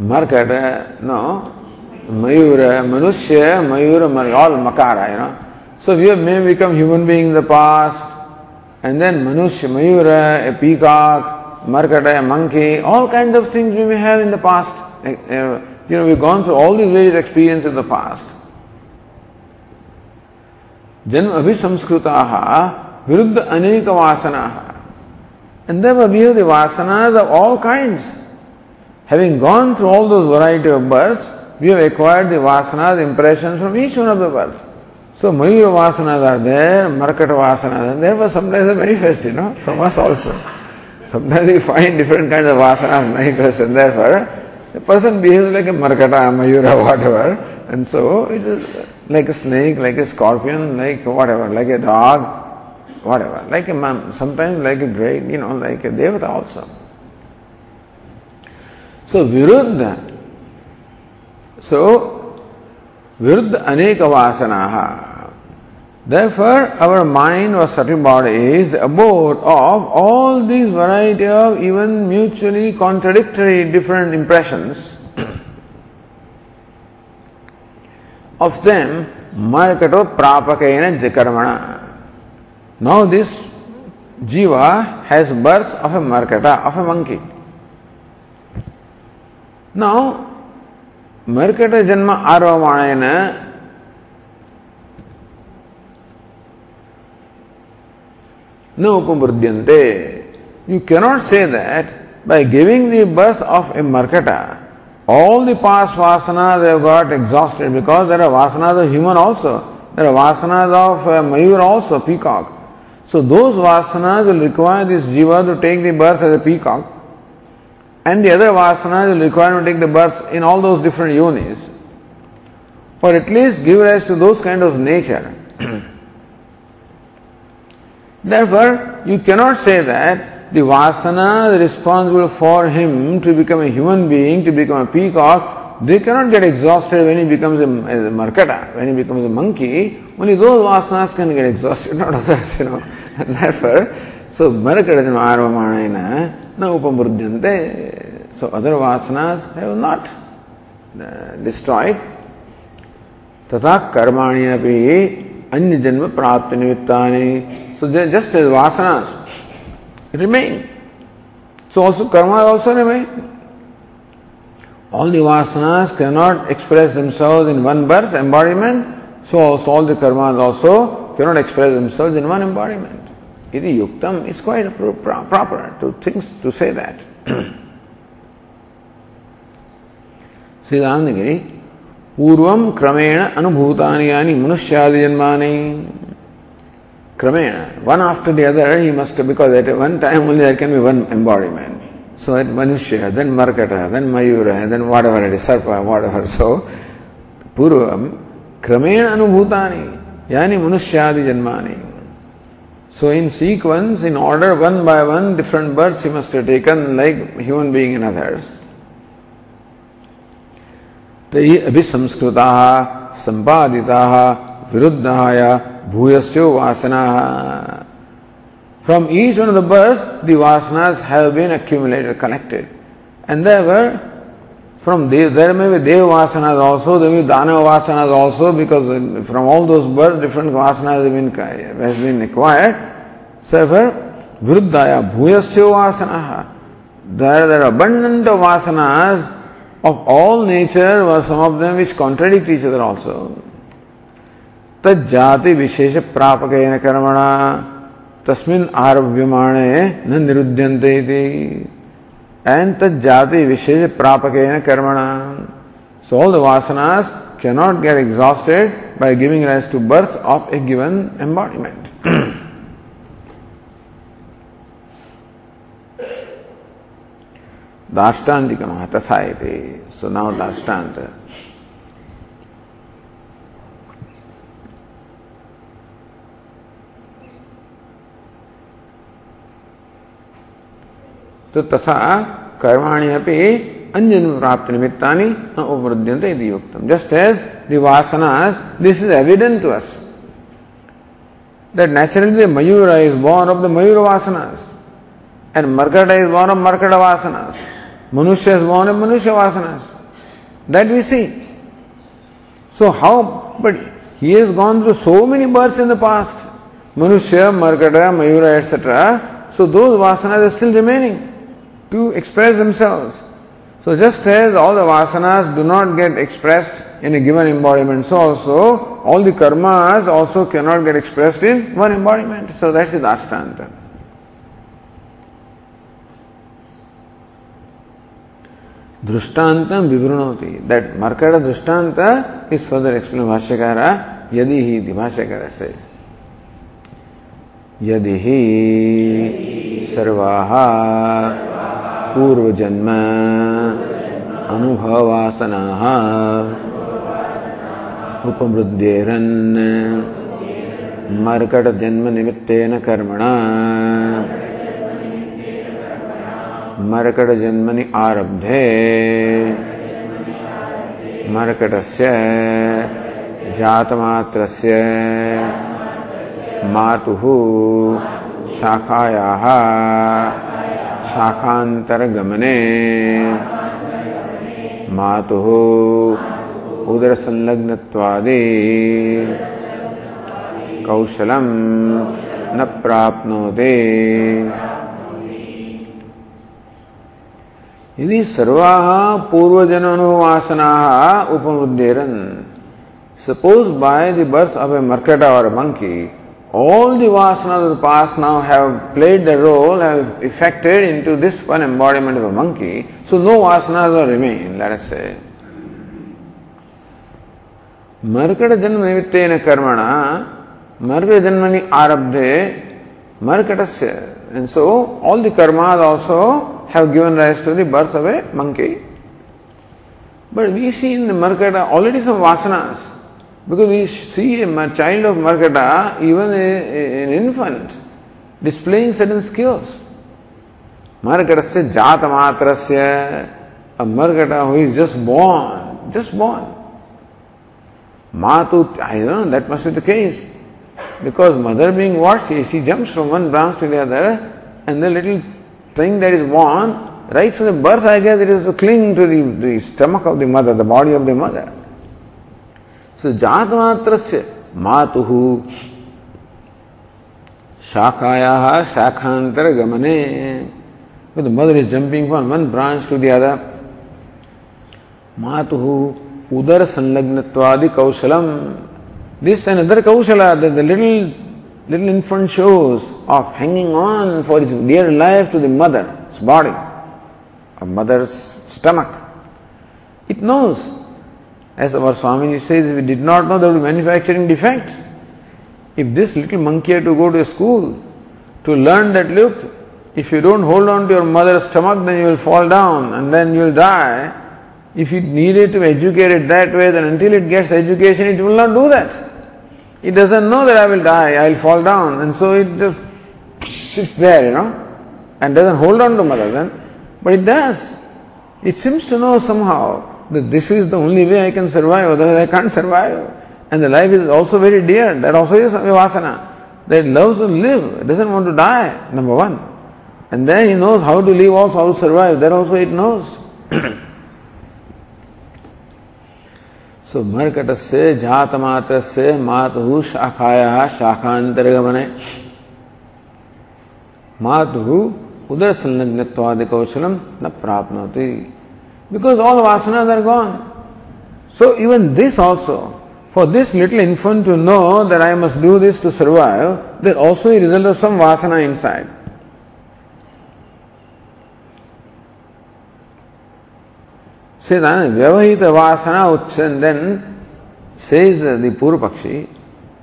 A: Markata, no, Mayura, Manushya, Mayura, all Makara, you know. So we have may become human being in the past, and then Manushya, Mayura, a peacock, Markata, a monkey, all kinds of things we may have in the past. Uh, you know, we've gone through all these various experiences in the past. जन्म अभिसंस्कृता विरुद्ध अनेक वासना And therefore we have the vasanas of all kinds. Having gone through all those variety of births, we have acquired the vasanas, impressions from each one of the births. So Mayura vasanas are there, Markata vasanas are there, but sometimes they manifest, you know, from us also. Sometimes we find different kinds of vasanas manifest and therefore the person behaves like a Markata, Mayura, whatever. And so it is like a snake, like a scorpion, like whatever, like a dog, whatever, like a man, sometimes like a great, you know, like a devata also. So viruddha. So viruddha aneka vasanaha. Therefore, our mind or subtle body is the abode of all these variety of even mutually contradictory different impressions. of them, markato prapakena jakarmana. Now this jiva has birth of a markata, of a monkey. Now, markata janma arvamanena no upamrudyante. You cannot say that by giving the birth of a markata, all the past vasanas have got exhausted because there are vasanas of human also. There are vasanas of uh, mayur also, peacock. So those vasanas will require this jiva to take the birth as a peacock. And the other vasanas will require to take the birth in all those different yonis. Or at least give rise to those kind of nature. Therefore, you cannot say that the vasana is responsible for him to become a human being, to become a peacock. They cannot get exhausted when he becomes a, a markata, when he becomes a monkey. Only those vasanas can get exhausted, not others, you know. Therefore, so ಮರಕಡಜನ ಆರೋಮಾಣೇನ ನ ಉಪಮೃದ್ಯಂತೆ so other vasanas have not destroyed ತಥಾ ಕರ್ಮಾಣಿ ಅಪಿ अन्य जन्म प्राप्त निमित्तानि so just as vasanas remain so also karma also remain all the vasanas cannot express themselves in one birth embodiment so also all the karmas also cannot express themselves in one embodiment iti yuktam is quite proper to things to say that Siddhanagiri पूर्वम क्रमेण अनुभूतानि यानी मनुष्यादि जन्मानि क्रमेण one after the other he must because at one time only there can be one embodiment so at मनुष्य then मर्कट then Mayur then whatever it is सर्प व्हाट एवर सो पूर्वम क्रमेण अनुभूतानि यानी मनुष्यादि जन्मानि in sequence, in order, one by one, different births he must have taken like human being and others. तई अभी संस्कृता संपादिता विरुद्ध या भूयस्यो वासना। From each on of the birth the vasanas have been accumulated connected and they were from Dev there में way deva vasanas also devi danava vasanas also because from all those birth different vasanas been has been acquired so फिर विरुद्ध आया भूयस्य वासना there there abundant vasanas of all nature were some of them which contradict each other also. तज्जाति विशेष प्रापकेन कर्मणा तस्मिन् आरभ्यमाणे न निरुद्यन्ते इति and तज्जाति विशेष प्रापकेन कर्मणा so all the vasanas cannot get exhausted by giving rise to birth of a given embodiment दाष्टान्तिकमः तथा इति सो नाउ दाष्टान्त तो तथा कर्माणि अपि अन्यन प्राप्त निमित्तानि न उपरुद्यन्ते इति उक्तम् just as the वासनास this is evident to us that naturally the mayura is born of the mayura vasanas and markata is born of markata vasanas Manushya is born of Manushya vasanas. That we see. So how, but he has gone through so many births in the past. Manushya, Markata, Mayura, etc. So those vasanas are still remaining to express themselves. So just as all the vasanas do not get expressed in a given embodiment, so also all the karmas also cannot get expressed in one embodiment. So that's the Dashtanta. दृष्टांत विवृणोति। That मर्कट दृष्टांत is further explain भाष्यकार, यदि ही भाष्यकार से। यदि ही सर्वाः पूर्वजन्म अनुभवासनाः उपमृद्येरन्। मर्कट जन्म निमित्तेन कर्मणा मरकट जन्मनि आरब्धे। मरकटस्य जातमात्रस्य मातुः शाखायाः शाखान्तरगमने। मातुः उदरसंलग्नत्वादि कौशलं न प्राप्नोति। यदि सर्वा पूर्वजनानुवासनाः upamudderan, suppose by the birth of a markata or a monkey, all the vasanas of the past now have played the role, have effected into this one embodiment of a monkey, so no vasanas will remain, let us say. मर्कट जन्म निमित्तेन कर्मण मर्व जन्मनि आरब्धे मर्कटस्य and so all the karmas also have given rise to the birth of a monkey. But we see in the Markata already some vasanas. Because we see a child of Markata, even a, an infant, displaying certain skills. Markatasya jata matrasya, a Markata who is just born, just born. Matu, I don't know, that must be the case. Because mother being what? She, she jumps from one branch to the other, and the little thing that is born, right from the birth, I guess it is to cling to the, the stomach of the mother, the body of the mother. So, Matuhu Shakhayaha Shakhantara Gamane. When the mother is jumping from one branch to the other, Matuhu Udar Sanlagnatwadi Kaushalam this another kaushala that the little little infant shows of hanging on for his dear life to the mother's body, a mother's stomach. It knows. As our Swamiji says, if we did not know, there be manufacturing defect. If this little monkey had to go to school to learn that, look, if you don't hold on to your mother's stomach, then you will fall down and then you will die. If it needed to educate it that way, then until it gets education, it will not do that. It doesn't know that I will die, I will fall down, and so it just sits there, you know, and doesn't hold on to then. But it does. It seems to know somehow that this is the only way I can survive, otherwise I can't survive. And the life is also very dear. That also is a vasana. That loves to live, it doesn't want to die, number one. And then he knows how to live also, how to survive. That also it knows. So Markatase Jatamatrase Matuhu Shakhaya Shakhantargamane Matuhu Udar Sanlagnatwadi Kaushalam Na Prapnati. Because all vasanas are gone. So even this also, for this little infant to know that I must do this to survive, there also a result of some vasana inside. Says, Vyavahita Vasana Uchchen, then says the Purvapakshi,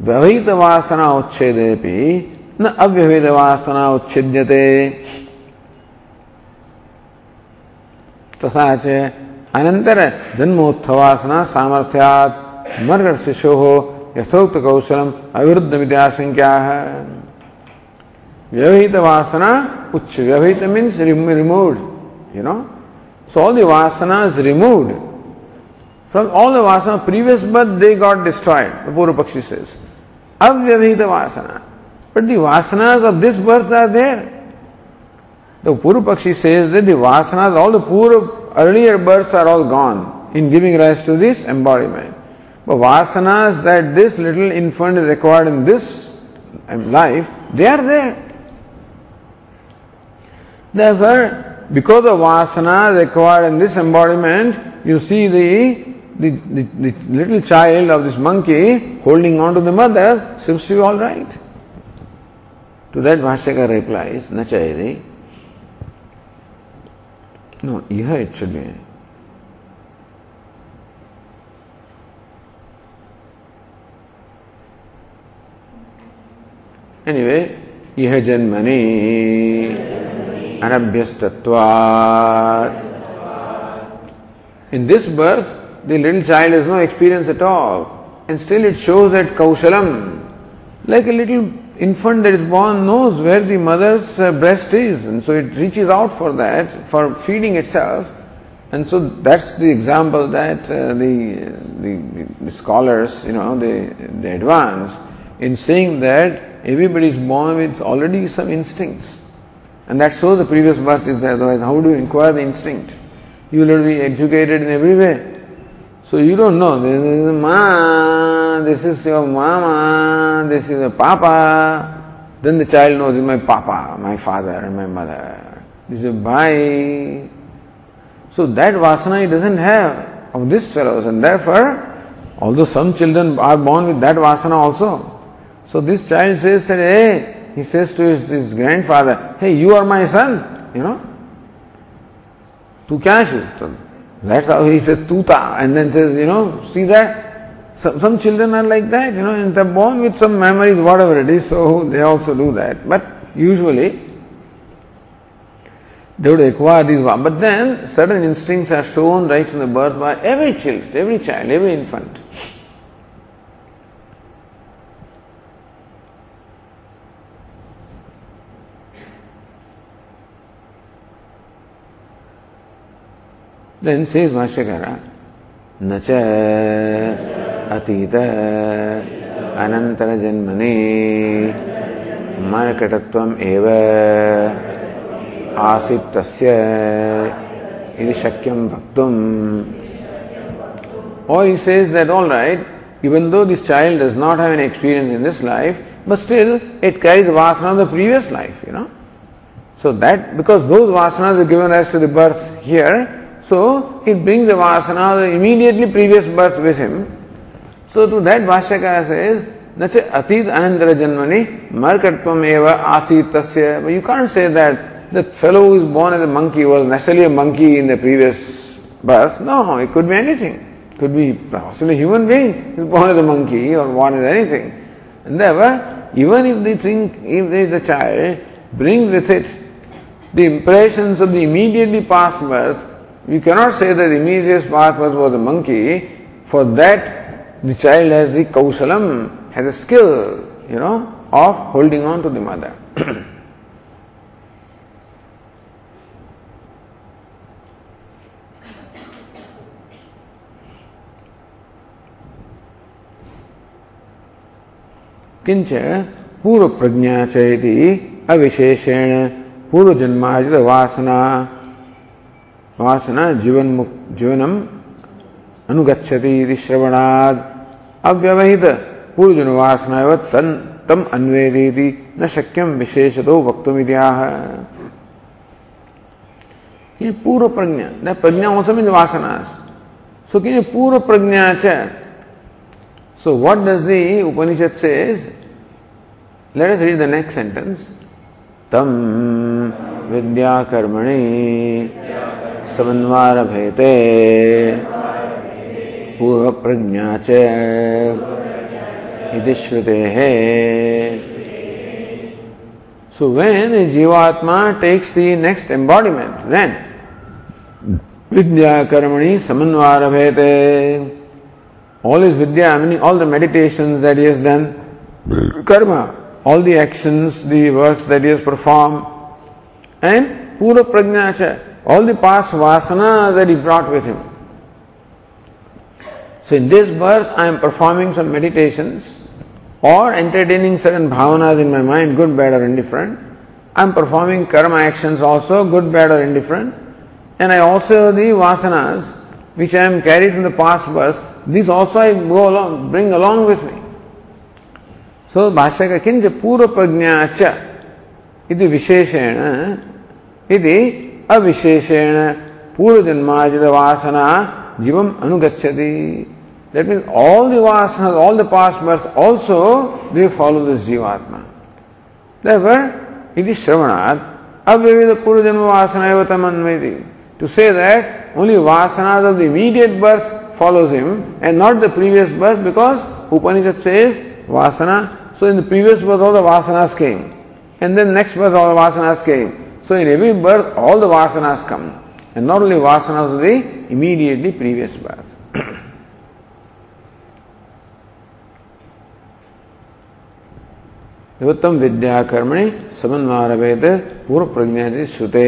A: Vyavahita Vasana Uchchedepi, न अव्यवेद वासना उच्छिद्य तथा च अनंतर जन्मोत्थ वासना सामर्थ्यात शिशो यथोक्त कौशलम अविरुद्ध विद्यासंख्या व्यवहित वासना उच्च व्यवहित means remove you know so all vasana is remove from all the vasana previous birth they got destroyed पूर्व पक्षी से अव्यवहित वासना But the vasanas of this birth are there. The Purvapakshi says that the vasanas, all the Pura, earlier births are all gone in giving rise to this embodiment. But vasanas that this little infant is acquired in this life, they are there. Therefore, because of vasana acquired in this embodiment, you see the, the, the, the, little child of this monkey holding on to the mother seems to be all right. To that Bhashyaka replies, Nachayadi. No, here it should be. Anyway, यह Germany anabhyastatvat. In this birth, the little child has no experience at all, and still it shows that kaushalam, like a little infant that is born knows where the mother's uh, breast is, and so it reaches out for that, for feeding itself. And so that's the example that uh, the, the, the, scholars, you know, they, they advance in saying that everybody is born with already some instincts. And that shows the previous birth is there, otherwise how do you inquire the instinct? You will be educated in every way. So you don't know, this is ma, this is your mama, this is your papa. Then the child knows my papa, my father and my mother. This is bhai. So that vasana he doesn't have of this fellows and therefore, although some children are born with that vasana also. So this child says that, hey, he says to his, his grandfather, hey, you are my son, you know. Tu kya so That's how he says tuta and then says, you know, see that? Some, children are like that, you know, and they're born with some memories, whatever it is, so they also do that. But usually, they would acquire these, but then certain instincts are shown right from the birth by every child, every child, every infant. Then says Bhashyakara, न च अतीत अनन्तरजन्मनि मर्कटत्वम् एव आसीत् तस्य इति शक्यं वक्तुम् Or he says that all right, even though this child does not have any experience in this life, but still it carries vasana of the previous life, you know. So that, because those vasanas are given rise to the birth here, so it brings the vasana, the immediately previous birth with him. So to that Bhashyakara says, Nacha atit anantara janmani markatvam eva asitasya. But you can't say that the fellow who is born as a monkey was necessarily a monkey in the previous birth. No, it could be anything. It could be possibly a human being who is born as a monkey or born as anything. And therefore, even if they think, if the child brings with it the impressions of the immediately past birth, we cannot say that the immediate path was a monkey. For that, the child has the kausalam, has a skill, you know, of holding on to the mother. किंच पूर्व प्रज्ञा चेति अविशेषेण पूर्व जन्माजित वासना वासना जीवन जीवनम अनुगछति श्रवणाद अव्यवहित पूर्वजन वासना तन तम अन्वेदी न शक्यम विशेषतो वक्तुमित्याह ये पूर्व प्रज्ञा न प्रज्ञा also means vasanas so can you pura prajna cha so what does the upanishad says let us read the next sentence tam vidya karmani समन्वारभेते पूर्व प्रज्ञा च इति श्रुतेः So when a Jivatma takes the next embodiment, then Vidya Karmani Samanvarabhete all his Vidya, meaning all the meditations that he has done, karma, all the actions, the works that he has performed, and Pura Prajna all the past vasanas that he brought with him. So in this birth I am performing some meditations or entertaining certain bhavanas in my mind, good, bad or indifferent. I am performing karma actions also, good, bad or indifferent. And I also the vasanas which I am carried from the past birth, these also I go along, bring along with me. So भाष्य किंच पूर्व प्रज्ञा च इति विशेषेण इति अविशेषेण पूर्व जन्माजित वासना जीवम अनुगच्छति। That mean all the vasana all the past birth also they follow this jivatma therefore इति श्रवणात् अविविध पूर्व जन्म वासना एव तमन्वयति to say that only vasana of the immediate birth follows him and not the previous birth because Upanishad says vasana so in the previous birth of the vasanas came and then next birth of the vasanas came So in every birth, all the vasanas come, and not only vasanas of the immediately previous birth. विवत्तम विद्या कर्मणि समन्वारवेद पूर्व प्रज्ञा श्रुते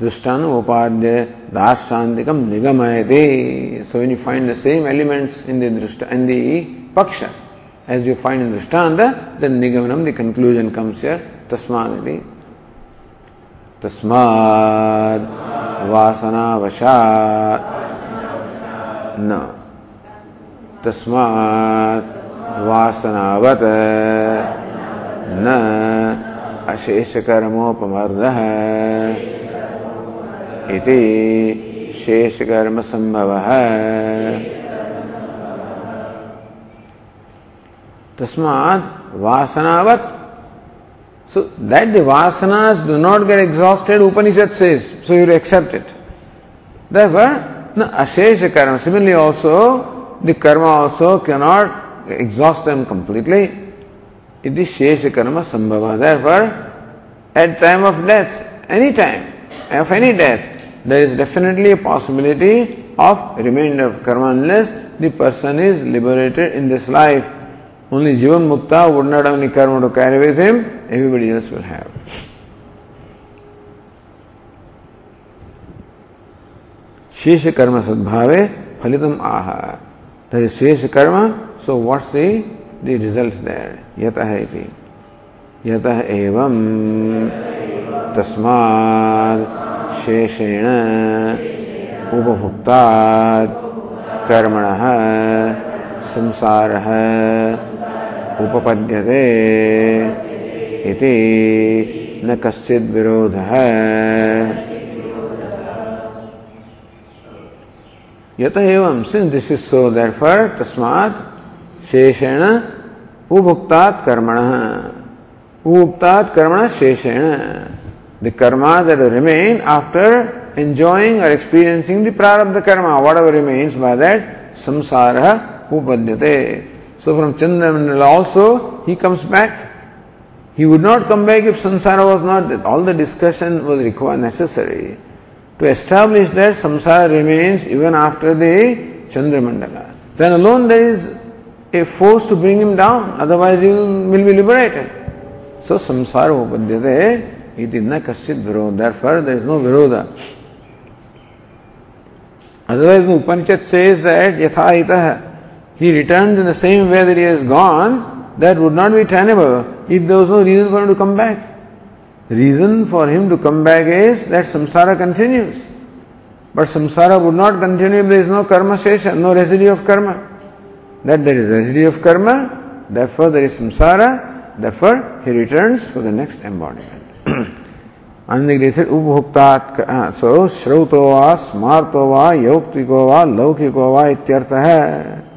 A: दृष्टान उपाद्य दाशांतिकम निगमयते so when you find the same elements in the दृष्ट in the पक्ष as you find in drishtanta then nigamanam the conclusion comes here tasmaditi तस्माद वासनावशात। न। तस्मात् वासनावत। न। अशेषकर्मोपमर्दः। इति शेषकर्मसम्भवः। तस्मात् वासनावत। So that the vasanas do not get exhausted, Upanishad says, so you accept it. Therefore, the ashesha karma, similarly also, the karma also cannot exhaust them completely. It is shesha karma sambhava. Therefore, at time of death, any time, of any death, there is definitely a possibility of remainder of karma unless the person is liberated in this life. Only Jivan Mukta would not have any karma to carry with him, everybody else will have. शेष कर्म सद्भावे फलितम आह that शेष कर्म so what's the the results there? यतः इति यतः एवं तस्मात् शेषेण उपभुक्तात् कर्मणः संसारः उपपद्यते इति न कश्चित् विरोधः यत एवं since this is so therefore तस्मात् शेषेण उपभुक्तात् कर्मण उपभुक्तात् कर्मण शेषेण the karma that remain after enjoying or experiencing the prarabdha karma, whatever remains by that samsara upadyate. So from Chandramandala also he comes back. He would not come back if samsara was not that. All the discussion was required necessary to establish that samsara remains even after the Chandramandala. Then alone there is a force to bring him down, otherwise he will, be liberated. So samsara upadyate iti na kasyid viroda. Therefore there is no viroda. Otherwise, the Upanishad says that yathahita, he returns in the same way that he has gone, that would not be tenable if there was no reason for him to come back. Reason for him to come back is that samsara continues. But samsara would not continue if there is no karma shesha, no residue of karma. That there is residue of karma, therefore there is samsara, therefore he returns for the next embodiment. अननिग्रहित उपभोक्ता so श्रौतो वा स्मार्तो वा यौक्तिको वा लौकिको वा इत्यर्थ है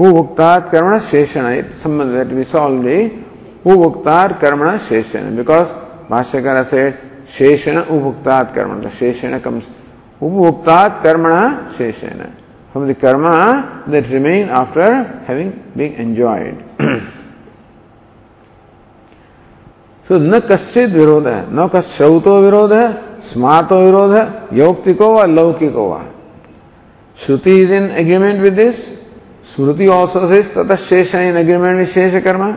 A: Ubuktat Karmana Sheshana. It's something that we saw already. Ubuktat Karmana Sheshana. Because Bhaskara said Sheshana Ubuktat Karmana. The Sheshana comes. Ubuktat Karmana Sheshana. From the karma that remain after having been enjoyed. तो न कश्चित विरोध है न कश्रौतो विरोध है स्मार्तो विरोध है यौक्तिको व लौकिको व Shruti is in agreement with this Smriti also says तथा शेष इन एग्रीमेंट विद शेष कर्म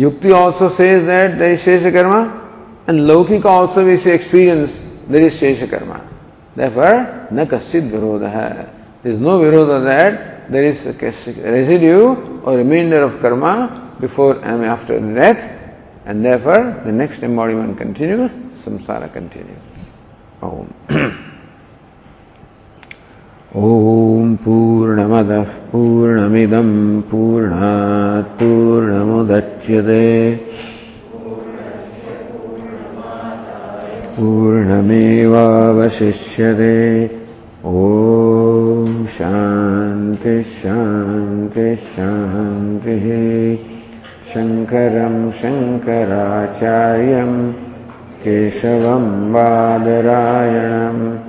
A: युक्ति also says that there is शेष कर्म एंड लौकिक ऑल्सो विस एक्सपीरियंस देर इज शेष कर्म Therefore, न कश्चित विरोध है There is no viroda that there is a residue or remainder of karma before and after death And therefore, the next embodiment continues, samsara continues. Om. ॐ पूर्णमदः पूर्णमिदं पूर्णात् पूर्णमुदच्यते। पूर्णमेवावशिष्यते। ॐ शान्तिः शान्तिः शान्तिः। शङ्करं शङ्कराचार्यं केशवं बादरायणम्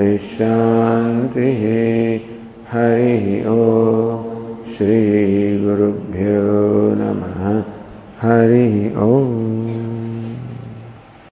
A: शान्तिः हरिः ॐ श्रीगुरुभ्यो नमः। हरिः ॐ